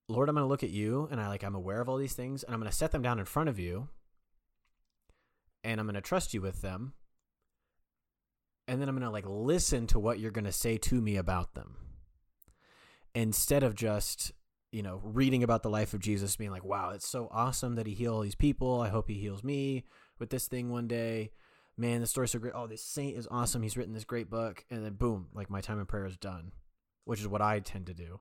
lord i'm going to look at you and i like i'm aware of all these things and i'm going to set them down in front of you and i'm going to trust you with them and then i'm going to like listen to what you're going to say to me about them. Instead of just you know reading about the life of jesus being like wow it's so awesome that he healed all these people. I hope he heals me with this thing one day man the story's so great oh this saint is awesome he's written this great book and then boom like my time in prayer is done which is what I tend to do,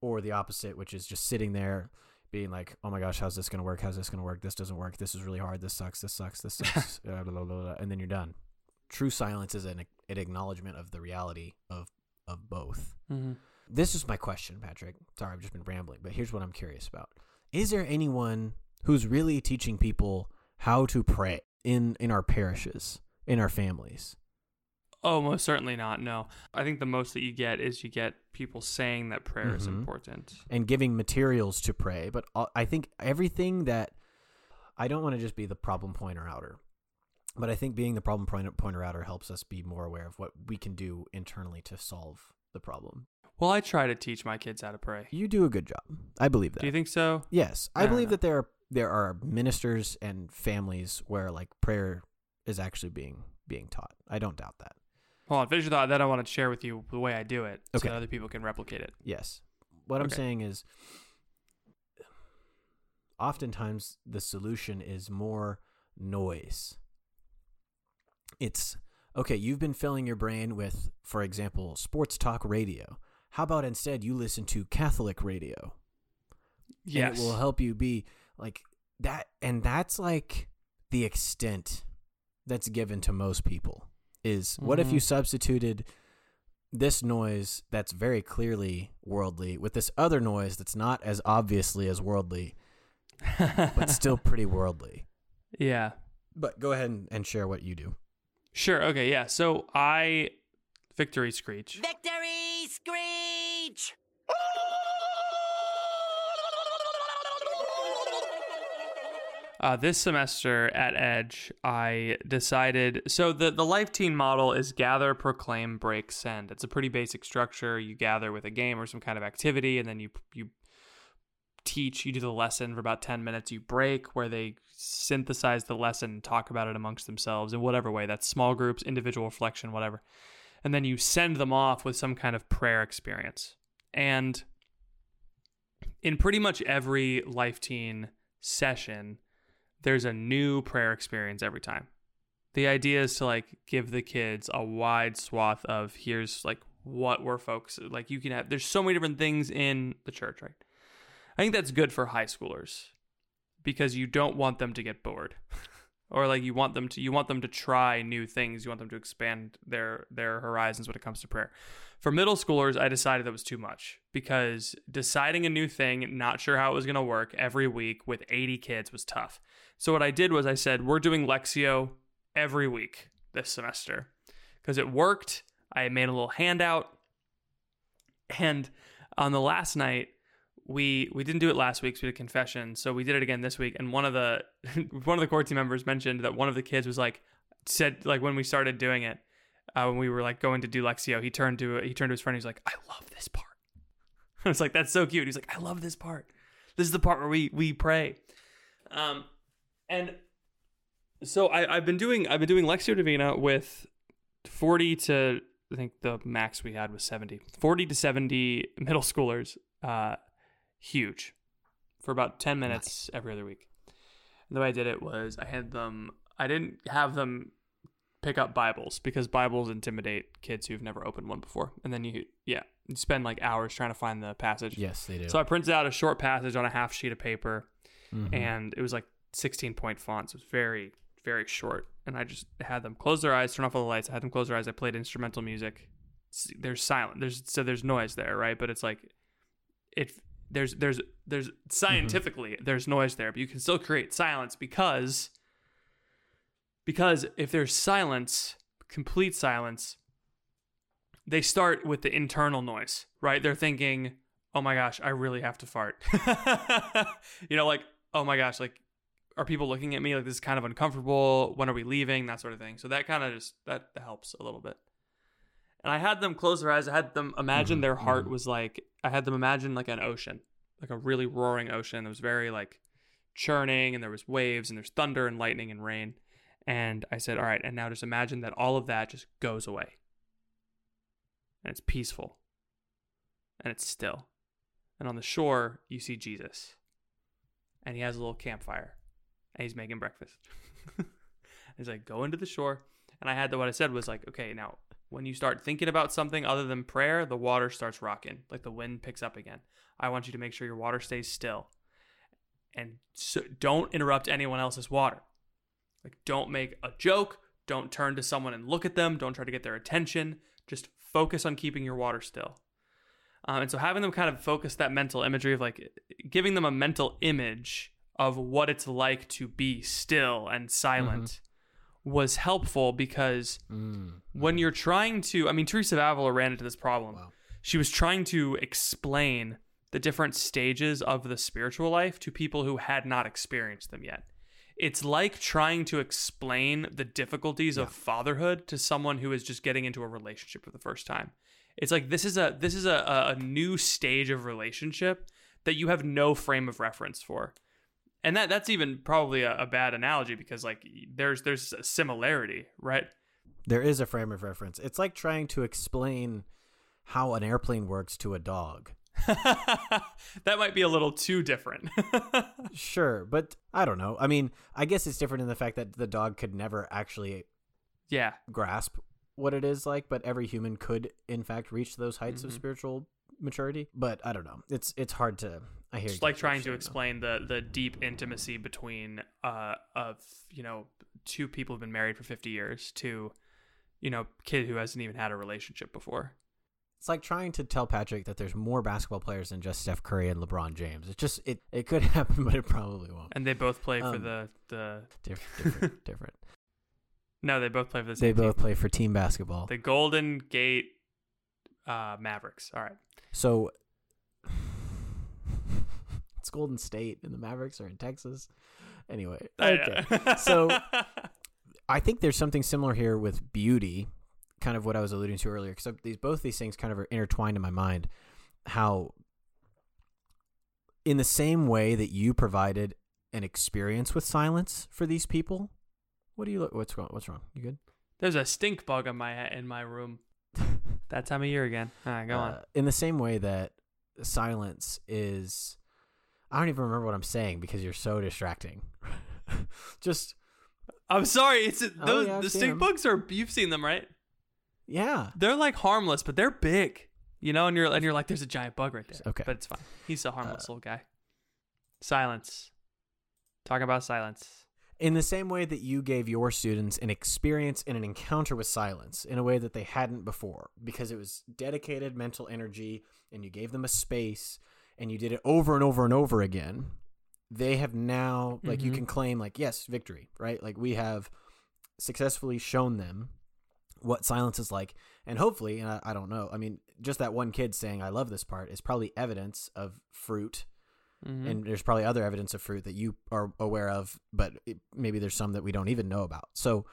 or the opposite, which is just sitting there being like, "Oh my gosh, how's this gonna work? How's this gonna work? This doesn't work. This is really hard. This sucks. This sucks. This sucks." blah, blah, blah, and then you're done. True silence is an, an acknowledgement of the reality of of both. Mm-hmm. This is my question, Patrick. Sorry, I've just been rambling, but here's what I'm curious about: Is there anyone who's really teaching people how to pray in in our parishes, in our families? Oh, most certainly not. No. I think the most that you get is you get people saying that prayer mm-hmm. is important and giving materials to pray. But I think everything that I don't want to just be the problem pointer outer, but I think being the problem pointer, pointer outer helps us be more aware of what we can do internally to solve the problem. Well, I try to teach my kids how to pray. You do a good job. I believe that. Do you think so? Yes, I, I believe that there are there are ministers and families where like prayer is actually being being taught. I don't doubt that. Hold on, finish your thought. Then I want to share with you the way I do it, okay. so that other people can replicate it. Yes. What I'm saying is, oftentimes the solution is more noise. It's okay. You've been filling your brain with, for example, sports talk radio. How about instead you listen to Catholic radio? Yes, and it will help you be like that, and that's like the extent that's given to most people is what mm-hmm. if you mm-hmm. substituted this noise that's very clearly worldly with this other noise that's not as obviously as worldly but still pretty worldly yeah but go ahead and, and share what you do sure okay yeah so i victory screech victory screech Uh, this semester at Edge, I decided so the the Life Teen model is gather, proclaim, break, send. It's a pretty basic structure. You gather with a game or some kind of activity, and then you you teach. You do the lesson for about ten minutes. You break, where they synthesize the lesson and talk about it amongst themselves in whatever way. That's small groups, individual reflection, whatever. And then you send them off with some kind of prayer experience. And in pretty much every Life Teen session there's a new prayer experience every time. The idea is to like give the kids a wide swath of here's like what we're focused like you can have there's so many different things in the church, right? I think that's good for high schoolers because you don't want them to get bored. or like you want them to you want them to try new things, you want them to expand their their horizons when it comes to prayer. For middle schoolers, I decided that was too much because deciding a new thing, not sure how it was going to work every week with 80 kids was tough. So what I did was I said, we're doing Lectio every week this semester because it worked. I made a little handout. And on the last night, we we didn't do it last week, so we did confession. So we did it again this week. And one of the one of the core team members mentioned that one of the kids was like said like when we started doing it, uh, when we were like going to do Lectio, he turned to he turned to his friend. He's like, "I love this part." I was like, "That's so cute." He's like, "I love this part. This is the part where we we pray." Um, and so I, I've been doing I've been doing Lectio Divina with 40 to I think the max we had was 70. 40 to 70 middle schoolers. Uh, huge. for about 10 minutes every other week. And the way I did it was I had them, I didn't have them pick up Bibles because Bibles intimidate kids who've never opened one before. And then you, yeah, you spend like hours trying to find the passage. Yes, they do. So I printed out a short passage on a half sheet of paper Mhm. and it was like 16 point fonts. It was very, very short. And I just had them close their eyes, turn off all the lights. I had them close their eyes. I played instrumental music. There's silent. There's so there's noise there, right? But it's like it. There's there's there's mm-hmm. scientifically there's noise there, but you can still create silence because because if there's silence, complete silence, they start with the internal noise, right? They're thinking, "Oh my gosh, I really have to fart." you know, like, "Oh my gosh, like are people looking at me like this is kind of uncomfortable? When are we leaving?" that sort of thing. So that kind of just that helps a little bit. And I had them close their eyes. I had them imagine mm-hmm, their mm-hmm. heart was like I had them imagine like an ocean, like a really roaring ocean. It was very like churning and there was waves and there's thunder and lightning and rain. And I said, "All right, and now just imagine that all of that just goes away." And it's peaceful. And it's still. And on the shore, you see Jesus. And he has a little campfire. And he's making breakfast. he's like, "Go into the shore." And I had the what I said was like, "Okay, now when you start thinking about something other than prayer, the water starts rocking, like the wind picks up again. I want you to make sure your water stays still. And so don't interrupt anyone else's water. Like, don't make a joke. Don't turn to someone and look at them. Don't try to get their attention. Just focus on keeping your water still. Um, and so, having them kind of focus that mental imagery of like giving them a mental image of what it's like to be still and silent mm-hmm. was helpful because mm. when you're trying to, I mean, Teresa of Avila ran into this problem. She was trying to explain the different stages of the spiritual life to people who had not experienced them yet. It's like trying to explain the difficulties of fatherhood to someone who is just getting into a relationship for the first time. It's like this is a this is a, a new stage of relationship that you have no frame of reference for and that that's even probably a, a bad analogy because like there's there's a similarity right There is a frame of reference. It's like trying to explain how an airplane works to a dog. that might be a little too different Sure, but I don't know. I mean, I guess it's different in the fact that the dog could never actually yeah grasp what it is like, but every human could in fact reach those heights of Mhm. spiritual maturity. But I don't know. It's it's hard to I hear it's like trying to explain the the deep intimacy between uh of you know two people who've been married for 50 years to you know kid who hasn't even had a relationship before It's like trying to tell Patrick that there's more basketball players than just Steph Curry and LeBron James. It just it it could happen, but it probably won't. and they both play for Um, the the Diff- different, different. no they both play for the They same team. both play for team basketball. the golden gate uh mavericks all right So it's Golden State and the Mavericks are in Texas. Anyway, okay. so I think there's something similar here with beauty, kind of what I was alluding to earlier. Because these both these things kind of are intertwined in my mind. How, in the same way that you provided an experience with silence for these people, what do you look? What's wrong? What's wrong? You good? There's a stink bug in my in my room. That time of year again. All right, go on. Uh, in the same way that silence is, I don't even remember what I'm saying because you're so distracting. Just I'm sorry. It's those Oh, yeah, the stink bugs are you've seen them right? yeah, They're like harmless, but they're big. You know, and you're and you're like, there's a giant bug right there. Okay. but it's fine. He's a harmless Uh, little guy. Silence. Talking about silence. In the same way that you gave your students an experience and an encounter with silence in a way that they hadn't before because it was dedicated mental energy and you gave them a space and you did it over and over and over again they have now like you Mhm. can claim like yes victory right like we have successfully shown them what silence is like and hopefully and I, I don't know i mean just that one kid saying i love this part is probably evidence of fruit Mhm. and there's probably other evidence of fruit that you are aware of, but it, maybe there's some that we don't even know about. So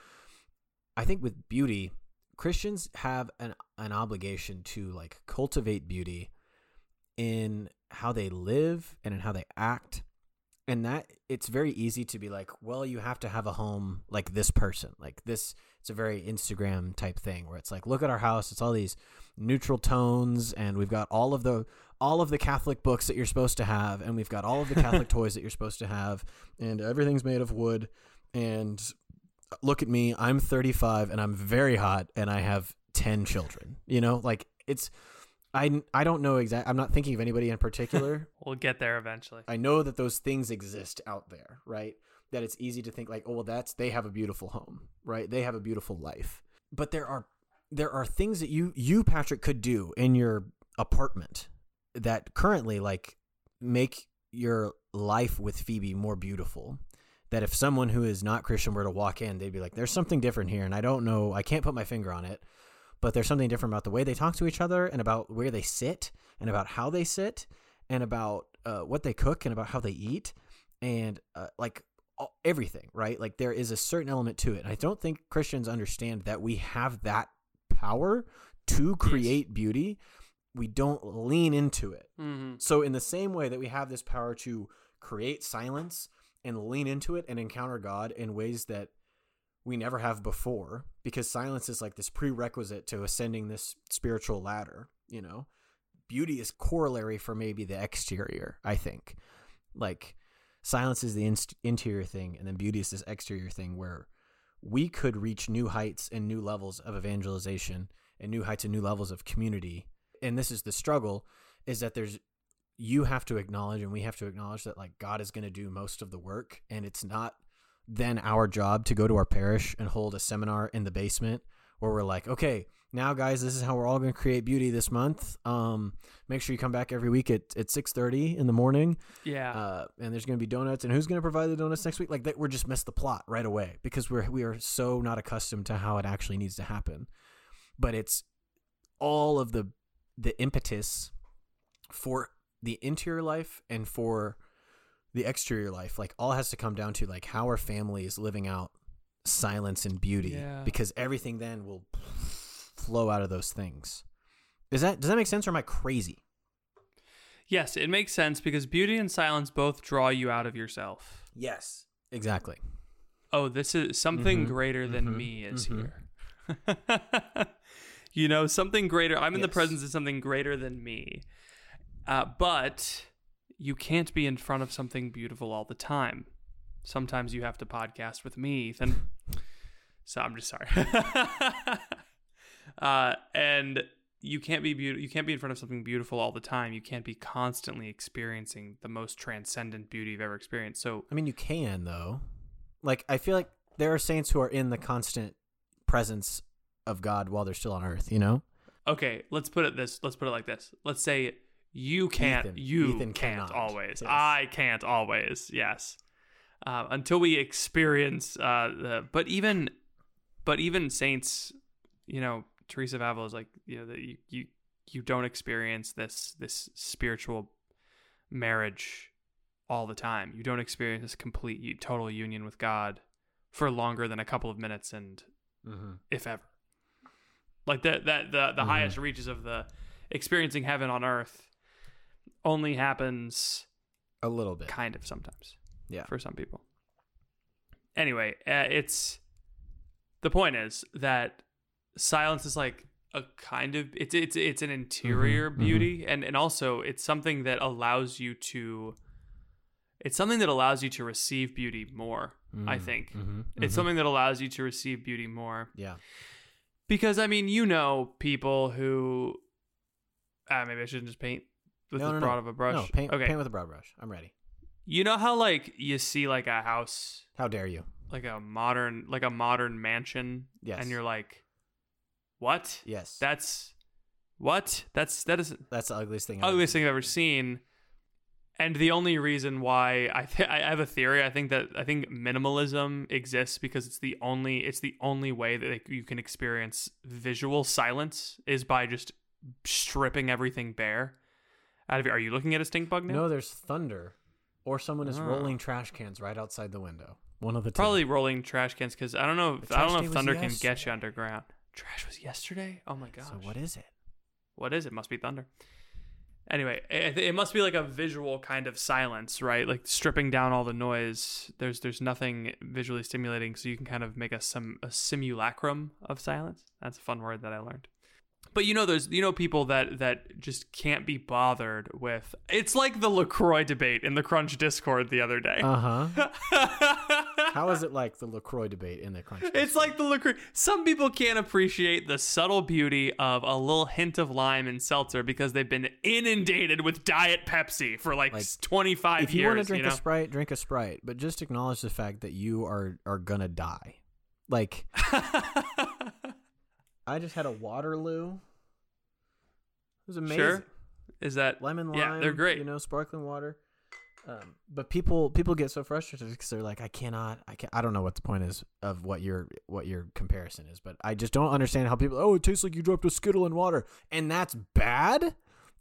I think with beauty, Christians have an an obligation to like cultivate beauty in how they live and in how they act. And that it's very easy to be like, well, you have to have a home like this person. Like this it's a very Instagram type thing where it's like, look at our house, it's all these neutral tones and we've got all of the all of the Catholic books that you're supposed to have, and we've got all of the Catholic toys that you're supposed to have, and everything's made of wood. And look at me, I'm 35 and I'm very hot, and I have 10 children. You know, like it's. I, I don't know exactly. I'm not thinking of anybody in particular. we'll get there eventually. I know that those things exist out there, right? That it's easy to think like, oh well, that's they have a beautiful home, right? They have a beautiful life. But there are there are things that you you Patrick could do in your apartment that currently like make your life with Phoebe more beautiful. That if someone who is not Christian were to walk in, they'd be like, "There's something different here," and I don't know. I can't put my finger on it, but there's something different about the way they talk to each other, and about where they sit, and about how they sit, and about uh, what they cook, and about how they eat, and uh, like all, everything. Right? Like there is a certain element to it. And I don't think Christians understand that we have that power to create yes. beauty we don't lean into it. Mm-hmm. So, in the same way that we have this power to create silence and lean into it and encounter God in ways that we never have before, because silence is like this prerequisite to ascending this spiritual ladder, you know, beauty is corollary for maybe the exterior, I think. Like, silence is the in- interior thing, and then beauty is this exterior thing where we could reach new heights and new levels of evangelization and new heights and new levels of community and this is the struggle is that there's you have to acknowledge and we have to acknowledge that like God is going to do most of the work and it's not then our job to go to our parish and hold a seminar in the basement where we're like, okay, now guys, this is how we're all going to create beauty this month. Um, make sure you come back every week at, at 6.30 in the morning. Yeah. Uh, and there's going to be donuts and who's going to provide the donuts next week? Like that, we're just missed the plot right away because we're, we are so not accustomed to how it actually needs to happen. But it's all of the the impetus for the interior life and for the exterior life like all has to come down to like how are families living out silence and beauty yeah. because everything then will flow out of those things is that does that make sense or am i crazy yes it makes sense because beauty and silence both draw you out of yourself yes exactly oh this is something mm-hmm. greater than mm-hmm. me is mm-hmm. here you know, something greater. I'm in yes. the presence of something greater than me. Uh, but you can't be in front of something beautiful all the time. Sometimes you have to podcast with me, Ethan. so I'm just sorry. uh, and you can't be beautiful. You can't be in front of something beautiful all the time. You can't be constantly experiencing the most transcendent beauty you've ever experienced. So I mean, you can though. Like I feel like there are saints who are in the constant presence of God while they're still on earth, you know? Okay, let's put it this let's put it like this. Let's say you can't Ethan, you Ethan can't cannot. always. Yes. I can't always. Yes. Uh, until we experience uh, the but even but even saints, you know, Teresa of Avila is like, you know, that you, you you don't experience this this spiritual marriage all the time. You don't experience this complete total union with God for longer than a couple of minutes and mm-hmm. if ever like the that the the mm-hmm. highest reaches of the experiencing heaven on earth only happens a little bit. kind of sometimes yeah. for some people. Anyway uh, it's the point is that silence is like a kind of it's it's it's an interior mm-hmm, beauty mm-hmm. and and also it's something that allows you to it's something that allows you to receive beauty more mm-hmm, i think. Mm-hmm, it's something that allows you to receive beauty more. Yeah because I mean, you know, people who uh, maybe I shouldn't just paint with no, the no, broad no. of a brush. No, paint, okay, paint with a broad brush. I'm ready. You know how like you see like a house, How dare you? like a modern, like a modern mansion, Yes. and you're like, what? Yes. That's what? That's that is That's the ugliest thing. I've ugliest thing I've ever seen. And the only reason why I th- I have a theory, I think that I think minimalism exists because it's the only it's the only way that you can experience visual silence is by just stripping everything bare. Out of are you looking at a stink bug now? No, there's thunder, or someone is Oh. rolling ah. trash cans right outside the window. One of the two. Probably rolling trash cans because I don't know. If, I don't know if thunder can get you underground. Trash was yesterday. Oh my gosh. So what is it? What is it? Must be thunder. Anyway, it, it must be like a visual kind of silence, right? Like stripping down all the noise. There's there's nothing visually stimulating, so you can kind of make a some a simulacrum of silence. That's a fun word that I learned. But you know, there's you know people that that just can't be bothered with. It's like the Lacroix debate in the Crunch Discord the other day. Uh huh. How is it like the Lacroix debate in the Crunch? It's like the Lacroix. Some people can't appreciate the subtle beauty of a little hint of lime and seltzer because they've been inundated with Diet Pepsi for like, 25 if you years. want to drink you know? a sprite, drink a sprite, but just acknowledge the fact that you are are gonna die. Like, I just had a Waterloo. It was amazing. Sure. Is that lemon lime? Yeah, they're great. You know, sparkling water. Um, but people people get so frustrated because they're like, I cannot, I can't. I don't know what the point is of what your what your comparison is, but I just don't understand how people. Oh, it tastes like you dropped a skittle in water, and that's bad,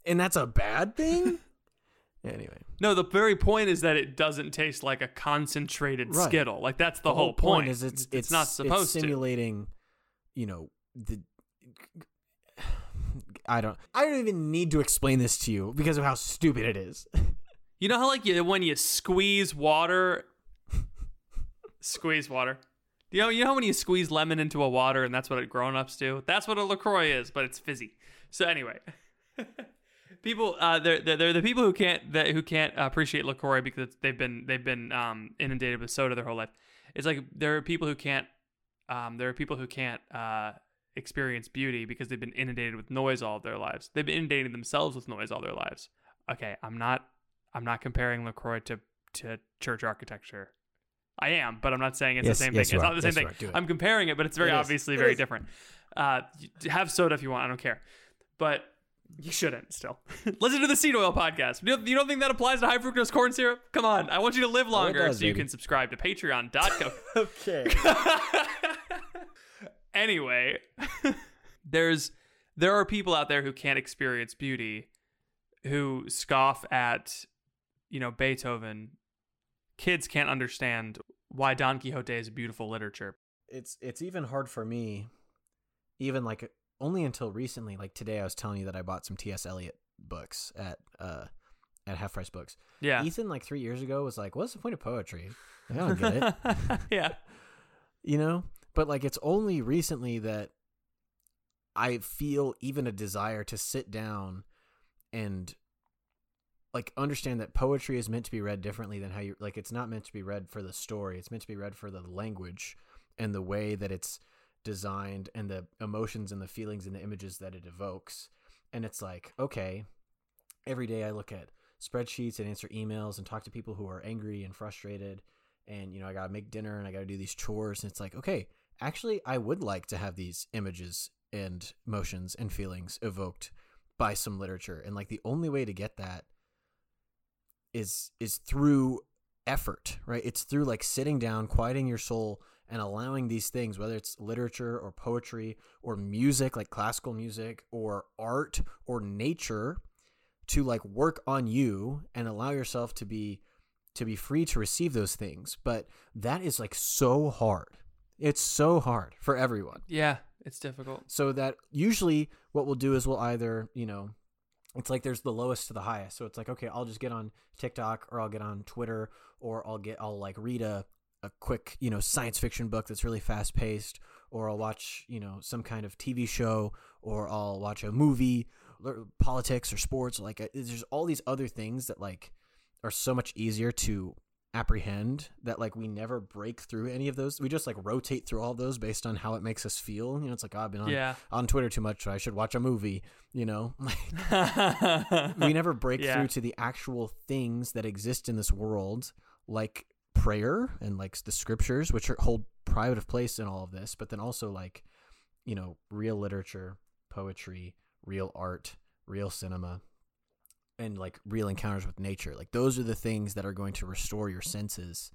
and that's a bad thing. anyway, No, the very point is that it doesn't taste like a concentrated Right. Skittle. Like that's the, the whole point. is it's it's, not supposed to. simulating, you know the. I don't. I don't even need to explain this to you because of how stupid it is. You know how like you, when you squeeze water, squeeze water. You know, you know when you squeeze lemon into a water, and that's what grown-ups do. That's what a Lacroix is, but it's fizzy. So anyway, people, uh, they're, they're the people who can't that who can't appreciate Lacroix because they've been they've been um, inundated with soda their whole life. It's like there are people who can't um, there are people who can't uh, experience beauty because they've been inundated with noise all of their lives. They've been inundating themselves with noise all their lives. Okay, I'm not I'm not comparing Lacroix to to church architecture. I am, but I'm not saying it's Yes, the same yes, thing. It's are. not the same Yes, thing. are. Do it. I'm comparing it, but it's very It obviously It very is. different. Uh, have soda if you want. I don't care, but you shouldn't. Still, listen to the Seed Oil podcast. You don't, you don't think that applies to high fructose corn syrup? Come on, I want you to live longer, does, so you can subscribe to Patreon.com. okay. anyway, there's there are people out there who can't experience beauty, who scoff at, you know, Beethoven. Kids can't understand why Don Quixote is a beautiful literature. it's it's even hard for me even like only until recently like today i was telling you that i bought some ts eliot books at uh at half price books Yeah. ethan like three years ago was like what's the point of poetry i don't get it yeah. you know but like it's only recently that i feel even a desire to sit down and like understand that poetry is meant to be read differently than how you like it's not meant to be read for the story. It's meant to be read for the language and the way that it's designed and the emotions and the feelings and the images that it evokes. And it's like okay every day i look at spreadsheets and answer emails and talk to people who are angry and frustrated and you know i gotta make dinner and i gotta do these chores. And it's like okay actually i would like to have these images and emotions and feelings evoked by some literature and like the only way to get that is is through effort right? It's through like sitting down quieting your soul and allowing these things whether it's literature or poetry or music like classical music or art or nature to like work on you and allow yourself to be to be free to receive those things. But that is like so hard it's so hard for everyone. Yeah, it's difficult. so that usually what we'll do is we'll either you know it's like there's the lowest to the highest. So it's like okay i'll just get on tiktok or i'll get on twitter or i'll get i'll like read a a quick you know science fiction book that's really fast paced or i'll watch you know some kind of tv show or i'll watch a movie or politics or sports. Like uh, there's all these other things that like are so much easier to apprehend that like we never break through any of those. We just like rotate through all those based on how it makes us feel. You know it's like oh, i've been on, Yeah. on twitter too much. So i should watch a movie you know? We never break Yeah. through to the actual things that exist in this world like prayer and like the scriptures which are, hold private of place in all of this but then also like you know real literature poetry real art real cinema and like real encounters with nature like those are the things that are going to restore your senses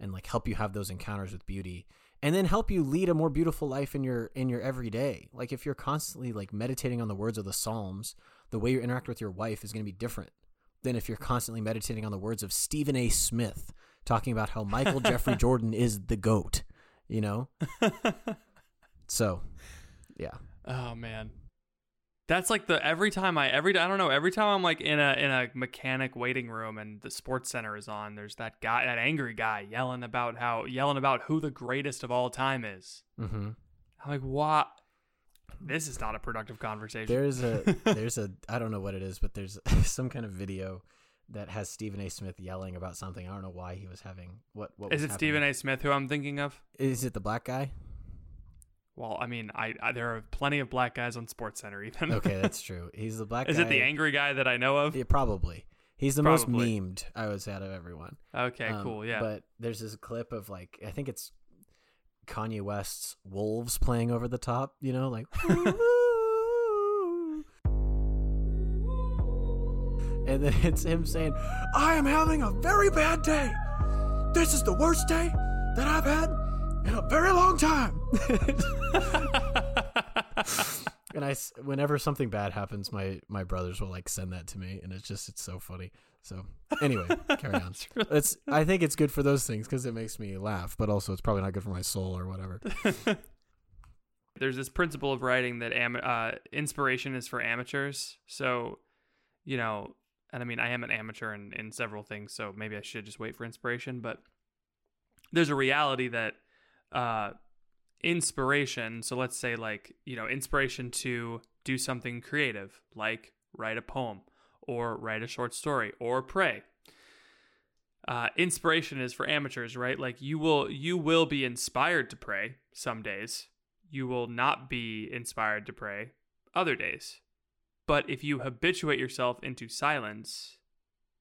and like help you have those encounters with beauty and then help you lead a more beautiful life in your in your everyday like if you're constantly like meditating on the words of the psalms the way you interact with your wife is going to be different than if you're constantly meditating on the words of Stephen A. Smith talking about how Michael Jeffrey Jordan is the goat, you know? so, yeah. Oh man. That's like the every time I every I don't know every time I'm like in a in a mechanic waiting room and the sports center is on there's that guy that angry guy yelling about how yelling about who the greatest of all time is. Mm-hmm. I'm like what This is not a productive conversation. There's a there's a I don't know what it is, but there's some kind of video that has Stephen A. Smith yelling about something. I don't know why he was having what. what is was it happening. Stephen A. Smith who I'm thinking of? Is it the black guy? Well, I mean, I, I there are plenty of black guys on Sports Center. Even Okay, that's true. He's the black. Guy. Is guy. it the angry guy that I know of? Yeah, probably. He's the most Probably. memed I would say out of everyone. Okay, Um, cool. Yeah. But there's this clip of like I think it's Kanye West's Wolves playing over the top. You know, like. and then it's him saying, "I am having a very bad day. This is the worst day that I've had very long time." and I, s- whenever something bad happens, my my brothers will like send that to me, and it's just it's so funny. So anyway, carry on. It's I think it's good for those things because it makes me laugh, but also it's probably not good for my soul or whatever. There's this principle of writing that am- uh, inspiration is for amateurs. So, you know, and I mean, I am an amateur in, in several things, so maybe I should just wait for inspiration. But there's a reality that uh, inspiration, so let's say, like, you know, inspiration to do something creative, like write a poem or write a short story or pray. Uh, inspiration is for amateurs, right? Like you will you will be inspired to pray some days. You will not be inspired to pray other days. But if you habituate yourself into silence,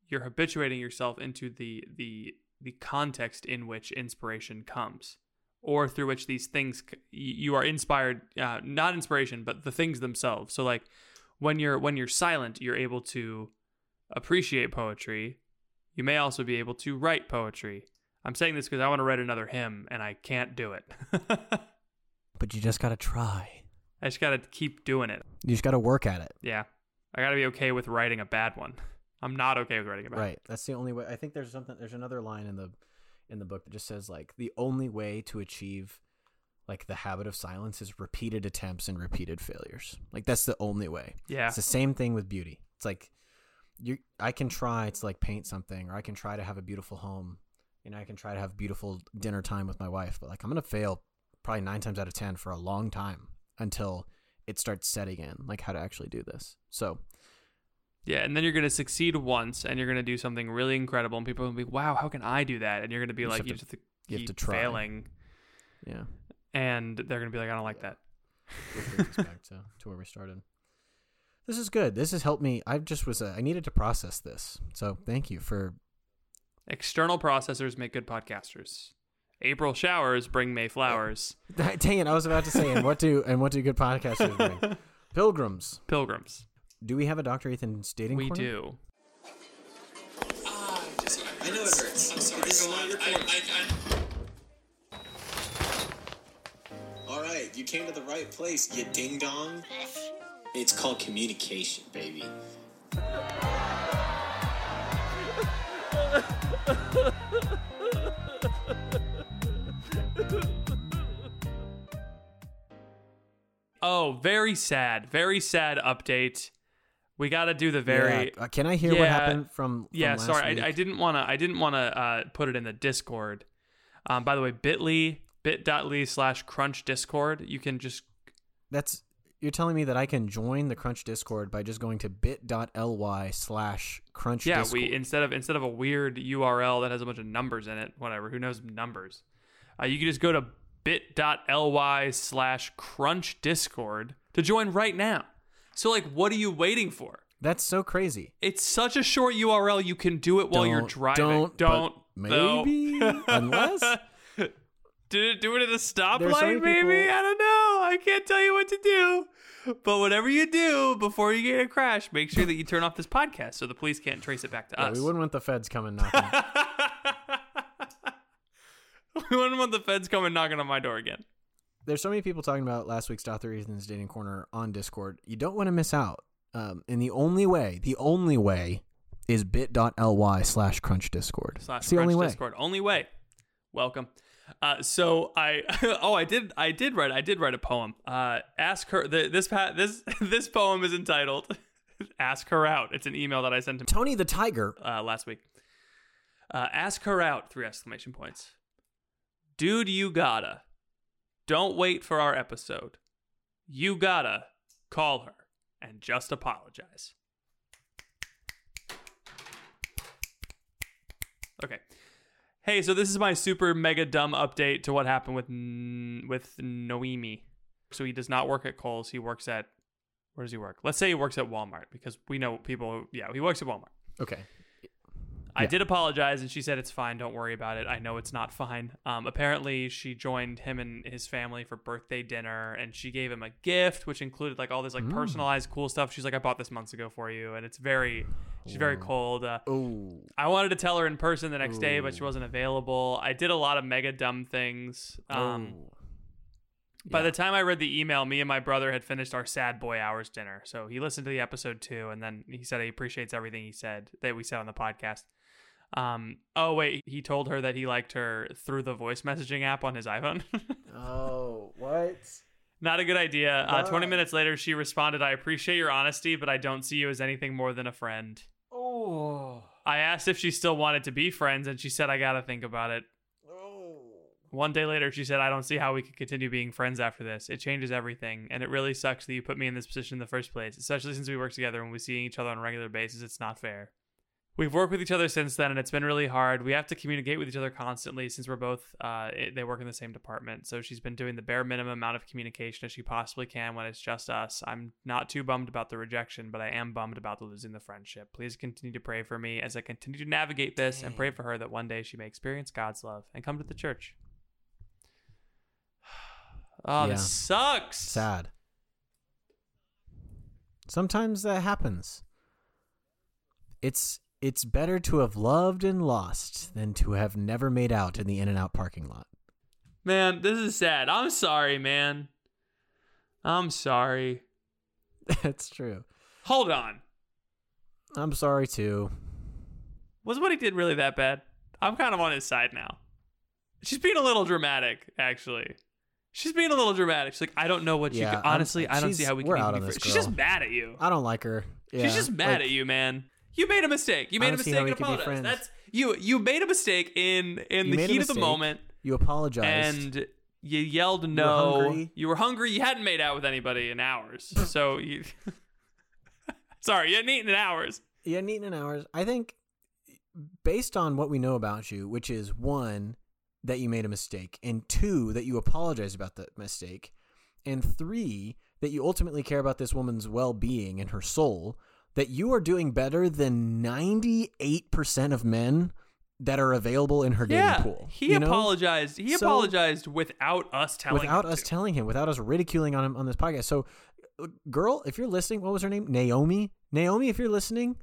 you're habituating yourself into the the the context in which inspiration comes or through which these things you are inspired uh, not inspiration but the things themselves so like when you're when you're silent you're able to appreciate poetry you may also be able to write poetry i'm saying this because i want to write another hymn and i can't do it But you just gotta try. i just gotta keep doing it You just gotta work at it. yeah i gotta be okay with writing a bad one i'm not okay with writing a bad one. Right. That's the only way. I think there's something. There's another line in the in the book that just says like the only way to achieve like the habit of silence is repeated attempts and repeated failures. Like that's the only way. Yeah. It's the same thing with beauty. It's like you I can try to like paint something or I can try to have a beautiful home. You know, I can try to have beautiful dinner time with my wife, but like I'm going to fail probably 9 times out of 10 for a long time until it starts setting in like how to actually do this. So, Yeah, and then you're gonna succeed once, and you're gonna do something really incredible, and people will be, like, "Wow, how can I do that?" And you're gonna be You like, have "You to- just have to you have to try. failing," yeah. and they're gonna be like, "I don't like that." Which brings us back to, to where we started. This is good. This has helped me. I just was. Uh, I needed to process this. So thank you for. External processors make good podcasters. April showers bring May flowers. Dang it! I was about to say, and what do and what do good podcasters bring? Pilgrims. Pilgrims. Do we have a Dr. Ethan's dating? We corner? do. I know it hurts. I'm sorry. Go on. I, I, I... All right, you came to the right place, you ding dong. It's called communication, baby. Oh, very sad. Very sad update. We got to do the very. Yeah. Uh, can I hear what happened from- from yeah, sorry? I, I didn't want to. I didn't want to uh, put it in the Discord. Um, by the way, Bitly bit.ly slash crunch Discord. You can just That's you're telling me that I can join the Crunch Discord by just going to bit.ly slash Crunch yeah. Discord. We instead of instead of a weird URL that has a bunch of numbers in it, whatever. Who knows numbers? Uh, you can just go to bit.ly slash crunch Discord to join right now. So like, what are you waiting for? That's so crazy. It's such a short URL. You can do it while you're Don't- driving. don't, Don't. no. maybe? Unless? Did it do it at a stoplight? maybe people- I don't know. I can't tell you what to do. But whatever you do before you get a crash, make sure that you turn off this podcast so the police can't trace it back to Yeah, us. we wouldn't want the feds coming knocking. we wouldn't want the feds coming knocking on my door again. There's so many people talking about last week's Dr. Ethan's Dating Corner on Discord. You don't want to miss out. Um, and the only way, the only way is bit.ly slash crunch discord. Slash the Crunch only way. Discord. Only way. Welcome. Uh, so I oh I did I did write I did write a poem. Uh, ask her the, this this this poem is entitled "Ask Her Out." It's an email that I sent to Tony the Tiger uh, last week. Uh, ask her out! Three exclamation points. Dude, you gotta. Don't wait for our episode. you gotta call her and just apologize. Okay. Hey, so this is my super mega dumb update to what happened with with Noemi. So he does not work at Kohl's. He works at where does he work? Let's say he works at Walmart because we know people. Yeah, he works at Walmart. Okay. I Yeah. did apologize, and she said it's fine. Don't worry about it. I know it's not fine. Um, apparently, she joined him and his family for birthday dinner, and she gave him a gift, which included like all this like Mm. personalized cool stuff. She's like, "I bought this months ago for you," and it's very, she's very cold. Uh, Oh. I wanted to tell her in person the next day, but she wasn't available. I did a lot of mega dumb things. Um, oh. by the time I read the email, me and my brother had finished our sad boy hours dinner. So he listened to the episode too, and then he said he appreciates everything he said that we said on the podcast. Um, oh wait, he told her that he liked her through the voice messaging app on his iPhone. Oh, what? Not a good idea. Uh, Twenty minutes later, she responded, "I appreciate your honesty, but I don't see you as anything more than a friend." Oh. I asked if she still wanted to be friends, and she said, "I gotta think about it." One day later, she said, I don't see how we could continue being friends after this. It changes everything, and it really sucks that you put me in this position in the first place, especially since we work together and we see each other on a regular basis. It's not fair. We've worked with each other since then, and it's been really hard. We have to communicate with each other constantly since we're both, uh, they work in the same department. So she's been doing the bare minimum amount of communication as she possibly can when it's just us. I'm not too bummed about the rejection, but I am bummed about the losing the friendship. Please continue to pray for me as I continue to navigate this and pray for her that one day she may experience God's love and come to the church. Oh, Yeah. this sucks. Sad. Sometimes that happens. It's it's better to have loved and lost than to have never made out in the in and out parking lot. Man, this is sad. I'm sorry, man. I'm sorry. That's true. Hold on. I'm sorry too. Was what he did really that bad? I'm kind of on his side now. She's being a little dramatic, actually. She's being a little dramatic. She's like, I don't know what you. Yeah, Can. I'm- Honestly, I don't see how we can we're even out be on this friends. She's just mad at you. I don't like her. Yeah, She's just mad like, at you, man. You made a mistake. You made a mistake and apologize. That's you. You made a mistake in in You the made a heat of the mistake. moment, You apologized. and you yelled no. hungry. You were hungry. You hadn't made out with anybody in hours, so you. Sorry, you hadn't eaten in hours. You hadn't eaten in hours. I think, based on what we know about you, which is one, that you made a mistake, and two, that you apologized about the mistake, and three, that you ultimately care about this woman's well being and her soul, that you are doing better than 98% of men that are available in her dating yeah, pool. he you know? apologized. He So- apologized without us telling. without him us to. telling him, without us ridiculing on him on this podcast. So, uh, girl, if you're listening, what was her name? Naomi. Naomi, if you're listening,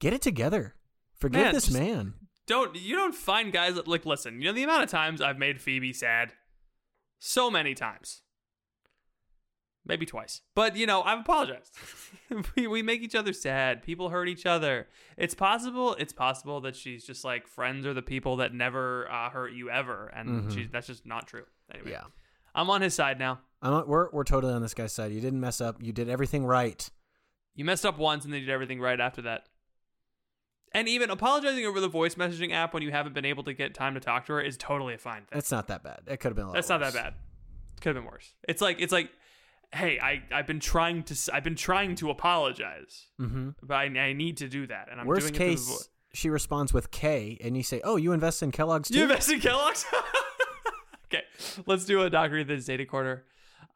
get it together. Forgive Man, this man. don't you don't find guys that like listen you know the amount of times i've made phoebe sad so many times maybe twice but you know i've apologized we, we make each other sad people hurt each other it's possible it's possible that she's just like friends are the people that never uh, hurt you ever and Mhm. she, that's just not true anyway Yeah. i'm on his side now I'm not, we're we're totally on this guy's side. You didn't mess up. You did everything right. You messed up once and then you did everything right after that. And even apologizing over the voice messaging app when you haven't been able to get time to talk to her is totally a fine thing. That's not that bad. It could have been a lot. That's not that bad. It Could have been worse. It's like it's like, hey, I I've been trying to I've been trying to apologize, Mhm. but I, I need to do that, and I'm Worst doing it the case, vo- she responds with K, and you say, "Oh, you invest in Kellogg's too." You invest in Kellogg's. okay, let's do a Doctor this data quarter.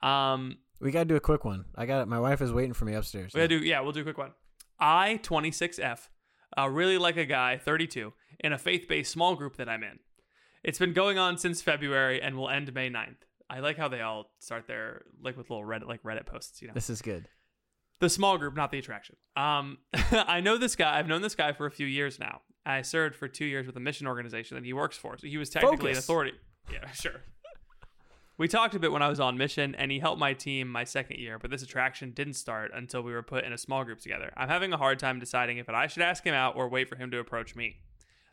Um, we gotta do a quick one. I got it. My wife is waiting for me upstairs. We gotta do yeah, we'll do a quick one. I twenty six F, uh, really like a guy thirty two in a faith based small group that I'm in. It's been going on since February and will end May 9th. I like how they all start their like with little Reddit like Reddit posts. You know, This is good. the small group, not the attraction. Um, I know this guy. I've known this guy for a few years now. I served for two years with a mission organization that he works for, so he was technically an authority. Yeah, sure. We talked a bit when I was on mission, and he helped my team my second year, but this attraction didn't start until we were put in a small group together. I'm having a hard time deciding if I should ask him out or wait for him to approach me.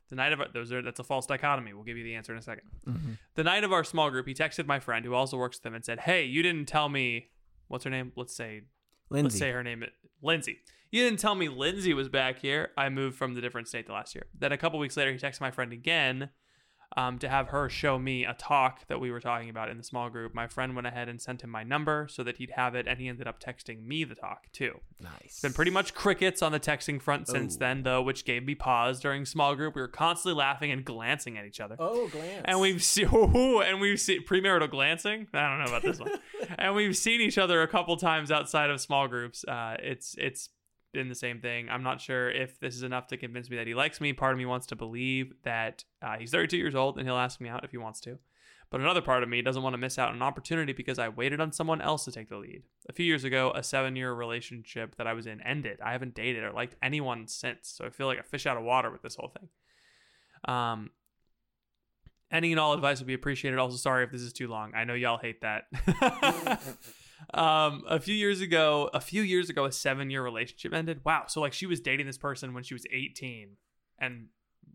The night of our, those are that's a false dichotomy. We'll give you the answer in a 2nd Mhm. The night of our small group, he texted my friend who also works with him and said, "Hey, you didn't tell me what's her name? Let's say Let's say her name is Lindsay. You didn't tell me Lindsay was back here. I moved from the different state the last year. Then a couple weeks later, he texted my friend again um, to have her show me a talk that we were talking about in the small group. My friend went ahead and sent him my number so that he'd have it, and he ended up texting me the talk too. Nice. It's been pretty much crickets on the texting front since then, though, which gave me pause during small group. We were constantly laughing and glancing at each other. Oh, glance. And we've seen, and we've seen premarital glancing. I don't know about this one. and we've seen each other a couple times outside of small groups. Uh, it's it's been the same thing. I'm not sure if this is enough to convince me that he likes me. Part of me wants to believe that uh, he's 32 years old and he'll ask me out if he wants to. But another part of me doesn't want to miss out on an opportunity because I waited on someone else to take the lead. A few years ago, a seven year relationship that I was in ended. I haven't dated or liked anyone since, so I feel like a fish out of water with this whole thing. Um, any and all advice would be appreciated. Also, sorry if this is too long. I know y'all hate that. um, a few years ago, a few years ago, a seven-year relationship ended. Wow. So like she was dating this person when she was 18, and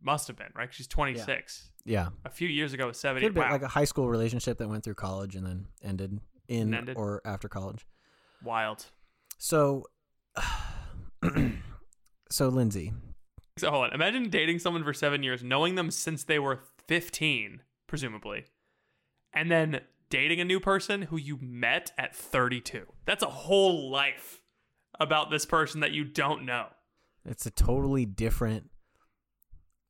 must have been right. She's 26. Yeah. A few years ago, a seven. Could be like a high school relationship that went through college and then ended in Ended. or after college. Wild. So, so Lindsay, So hold on. Imagine dating someone for seven years, knowing them since they were 15, presumably, and then dating a new person who you met at 32. That's a whole life about this person that you don't know. it's a totally different.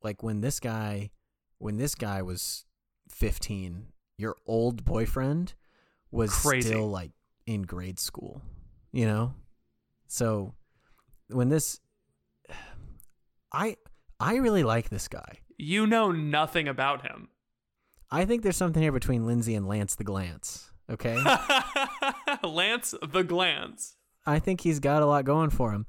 Like when this guy, when this guy was fifteen, your old boyfriend was Crazy. still like in grade school. You know, so when this, I I really like this guy. You know nothing about him. I think there's something here between Lindsay and Lance the Glance. Okay. Lance the Glance. I think he's got a lot going for him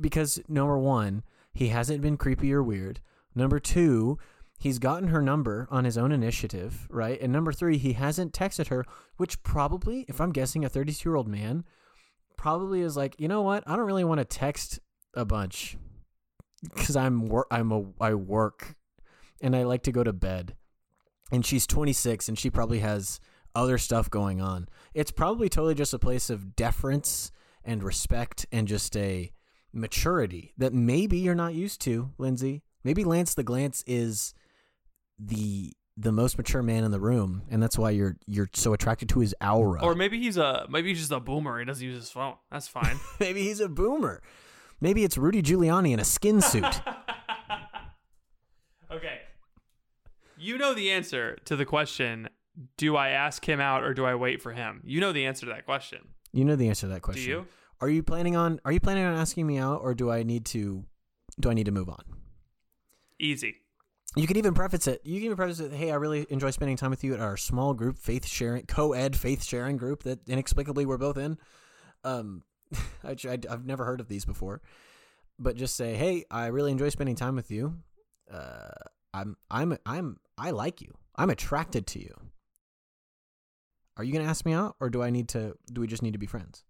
because number one, he hasn't been creepy or weird. Number two, he's gotten her number on his own initiative, right? And number three, he hasn't texted her, which probably, if I'm guessing, a 32 year old man probably is like, you know what? I don't really want to text a bunch because I'm wor- I'm a I work and I like to go to bed. And she's 26 and she probably has other stuff going on. It's probably totally just a place of deference and respect and just a maturity that maybe you're not used to, Lindsay. Maybe Lance the Glance is the the most mature man in the room, and that's why you're you're so attracted to his aura. Or maybe he's a maybe he's just a boomer. He doesn't use his phone. That's fine. maybe he's a boomer. Maybe it's Rudy Giuliani in a skin suit. okay. You know the answer to the question, do I ask him out or do I wait for him? You know the answer to that question. you know the answer to that question. Do you? Are you planning on Are you planning on asking me out, or do I need to Do I need to move on? Easy. You can even preface it. You can even preface it. Hey, I really enjoy spending time with you at our small group, faith sharing, co-ed faith sharing group that inexplicably we're both in. Um, I, I, I've never heard of these before, but just say, hey, I really enjoy spending time with you. Uh, I'm, I'm, I'm, I like you. I'm attracted to you. Are you gonna ask me out, or do I need to? Do we just need to be friends?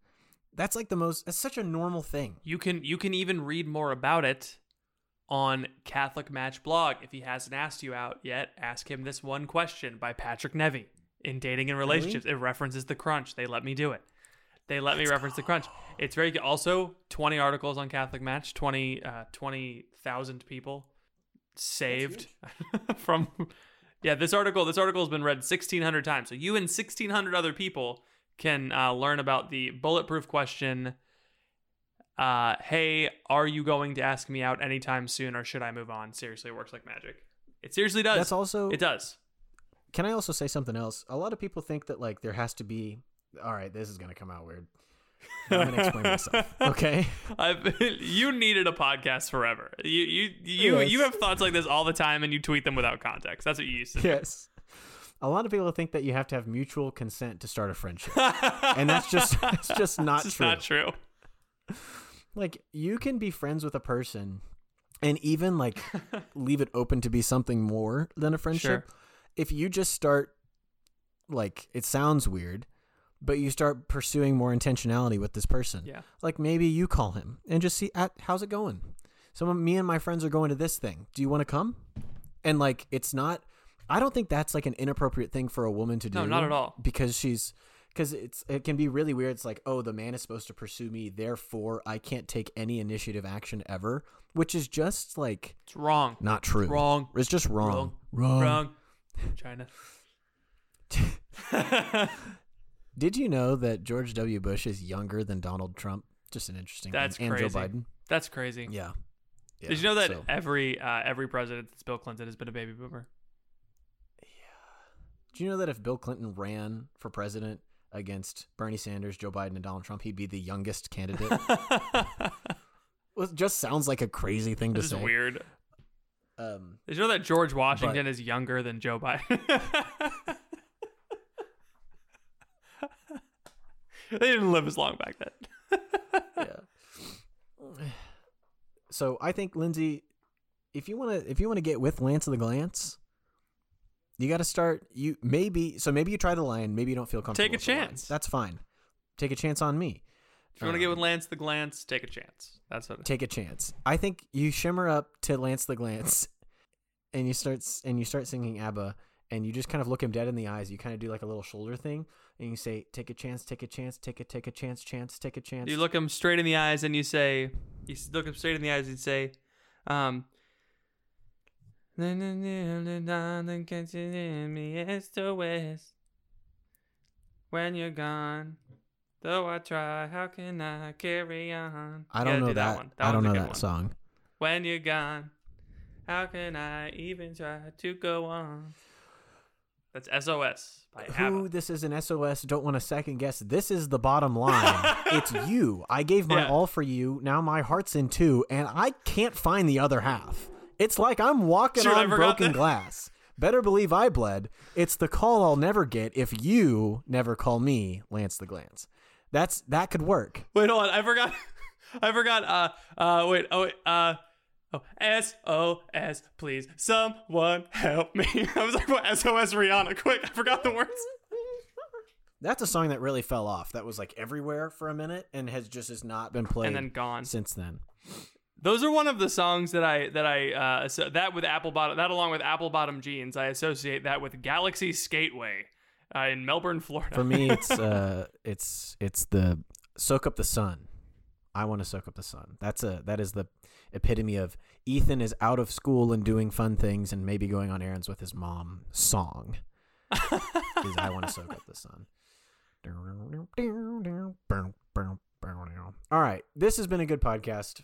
That's like the most. That's such a normal thing. You can you can even read more about it on Catholic Match blog. If he hasn't asked you out yet, ask him this one question by Patrick Nevy in Dating and Really? Relationships. It references the crunch. They let me do it. They let me reference the crunch. It's very good. Also, 20 articles on Catholic Match, 20 uh, 20,000 people saved from Yeah, this article this article has been read 1600 times. So you and 1600 other people can uh, learn about the bulletproof question uh, hey, are you going to ask me out anytime soon or should I move on? Seriously, it works like magic. It seriously does. That's also It does. Can I also say something else? A lot of people think that like there has to be. All right, this is gonna come out weird. I'm gonna explain myself. Okay. I've, you needed a podcast forever. You you you Yes. you have thoughts like this all the time and you tweet them without context. That's what you used to do. Yes. A lot of people think that you have to have mutual consent to start a friendship, and that's just that's just not It's just true. not true. Like you can be friends with a person, and even like leave it open to be something more than a friendship. Sure. If you just start, like, it sounds weird, but you start pursuing more intentionality with this person. Yeah. Like maybe you call him and just see at how's it going. Some of me and my friends are going to this thing. Do you want to come? And like it's not I don't think that's like an inappropriate thing for a woman to do. No, not at all. Because she's because it's it can be really weird. It's like, oh, the man is supposed to pursue me, therefore I can't take any initiative action ever, which is just like It's wrong. not true. Wrong. It's just wrong. Wrong. Wrong. China. Did you know that George W. Bush is younger than Donald Trump? Just an interesting That's thing. And crazy. Joe Biden. That's crazy. Yeah. yeah. Did you know that So- every uh, every president that's Bill Clinton has been a baby boomer? Yeah. Do you know that if Bill Clinton ran for president against Bernie Sanders, Joe Biden, and Donald Trump, he'd be the youngest candidate? well, it just sounds like a crazy thing to This is say. weird. Um, Did you know that George Washington is younger than Joe Biden? they didn't live as long back then. yeah. So I think Lindsay, if you want to, if you want to get with Lance of the Glance, you got to start. You maybe so maybe you try the lion. Maybe you don't feel comfortable. Take a with the lion. chance. That's fine. Take a chance on me. If you want to get um, with Lance the Glance, take a chance. That's what. Take a chance. I think you shimmer up to Lance the Glance, and you start and you start singing ABBA, and you just kind of look him dead in the eyes. You kind of do like a little shoulder thing, and you say, "Take a chance, take a chance, take a take a chance, chance, take a chance." You look him straight in the eyes and you say, you look him straight in the eyes and say, um. When you're gone, though I try, how can I carry on? I don't know do that. one. I don't know that one. song. When you're gone, how can I even try to go on? That's SOS by Who ABBA. this is an SOS? Don't want to second guess. This is the bottom line. it's you. I gave my Yeah. all for you. Now my heart's in two, and I can't find the other half. It's like I'm walking I on broken glass. Better believe I bled. It's the call I'll never get if you never call me Lance the Glance. That's that could work. Wait, hold on. I forgot. I forgot. Uh, uh, wait. Oh, wait. Uh, oh, SOS, please. Someone help me. I was like, what? SOS Rihanna. Quick. I forgot the words. That's a song that really fell off. That was like everywhere for a minute and has just has not been played And then gone. since then. Those are one of the songs that I that I uh so that with apple bottom that along with apple bottom jeans I associate that with Galaxy Skateway uh, in Melbourne, Florida. For me, it's uh, it's it's the soak up the sun. I want to soak up the sun. That's a that is the epitome of Ethan is out of school and doing fun things and maybe going on errands with his mom. Song Because I want to soak up the sun. All right, this has been a good podcast.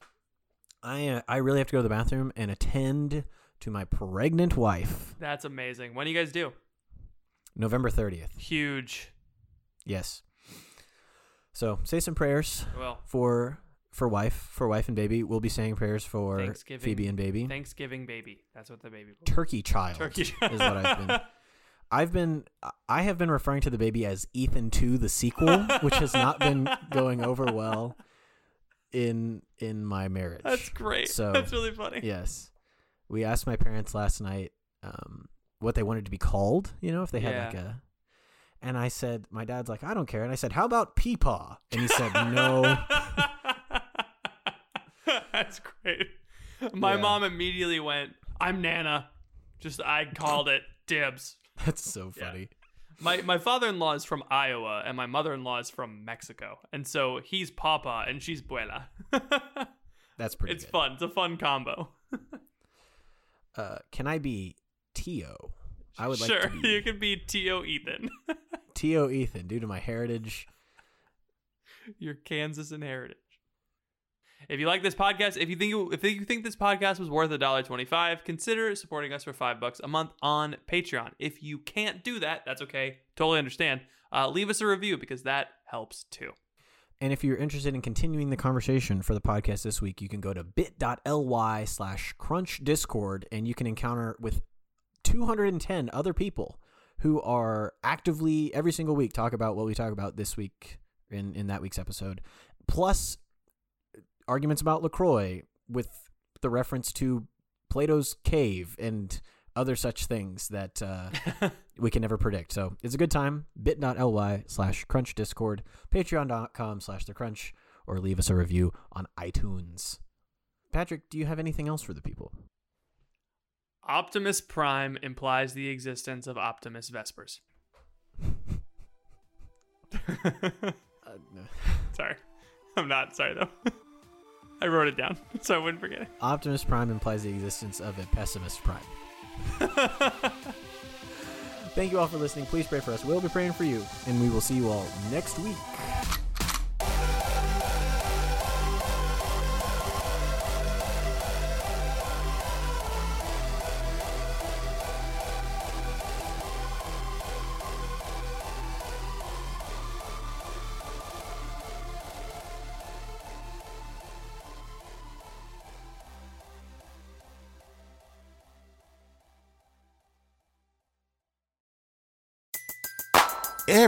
I uh, I really have to go to the bathroom and attend to my pregnant wife. That's amazing. When do you guys do? November thirtieth. Huge. Yes. So say some prayers I will. for for wife for wife and baby. We'll be saying prayers for Thanksgiving. Phoebe and baby. Thanksgiving baby. That's what the baby. Turkey child Turkey is what I've been. I've been I have been referring to the baby as Ethan 2 the sequel, which has not been going over well in in my marriage. That's great. So That's really funny. Yes. We asked my parents last night um, what they wanted to be called, you know, if they had like a and I said, my dad's like, I don't care. And I said, how about Peepaw? And he said, no. Great. My Yeah. mom immediately went, "I'm Nana." Just I called it dibs. That's so funny. My my father-in-law is from Iowa and my mother-in-law is from Mexico. And so he's Papa and she's Buela. That's pretty it's good. fun. It's a fun combo. Uh, can I be Tio? I would sure, like to be you can be Tio Ethan. Tio Ethan due to my heritage. Your Kansas inheritance. If you like this podcast, if you think if you think this podcast was worth a dollar twenty-five, consider supporting us for five bucks a month on Patreon. If you can't do that, that's okay. Totally understand. Uh, leave us a review because that helps too. And if you're interested in continuing the conversation for the podcast this week, you can go to bit.ly slash crunch discord and you can encounter with 210 other people who are actively every single week talk about what we talk about this week in, in that week's episode. Plus arguments about LaCroix with the reference to Plato's cave and other such things that uh, we can never predict. So it's a good time. bit.ly slash crunch discord, patreon.com slash the crunch, or leave us a review on iTunes. Patrick, do you have anything else for the people? Optimus Prime implies the existence of Optimus Vespers. sorry. I'm not sorry though. I wrote it down so I wouldn't forget it. Optimus Prime implies the existence of a pessimist Prime. Thank you all for listening. Please pray for us. We'll be praying for you, and we will see you all next week.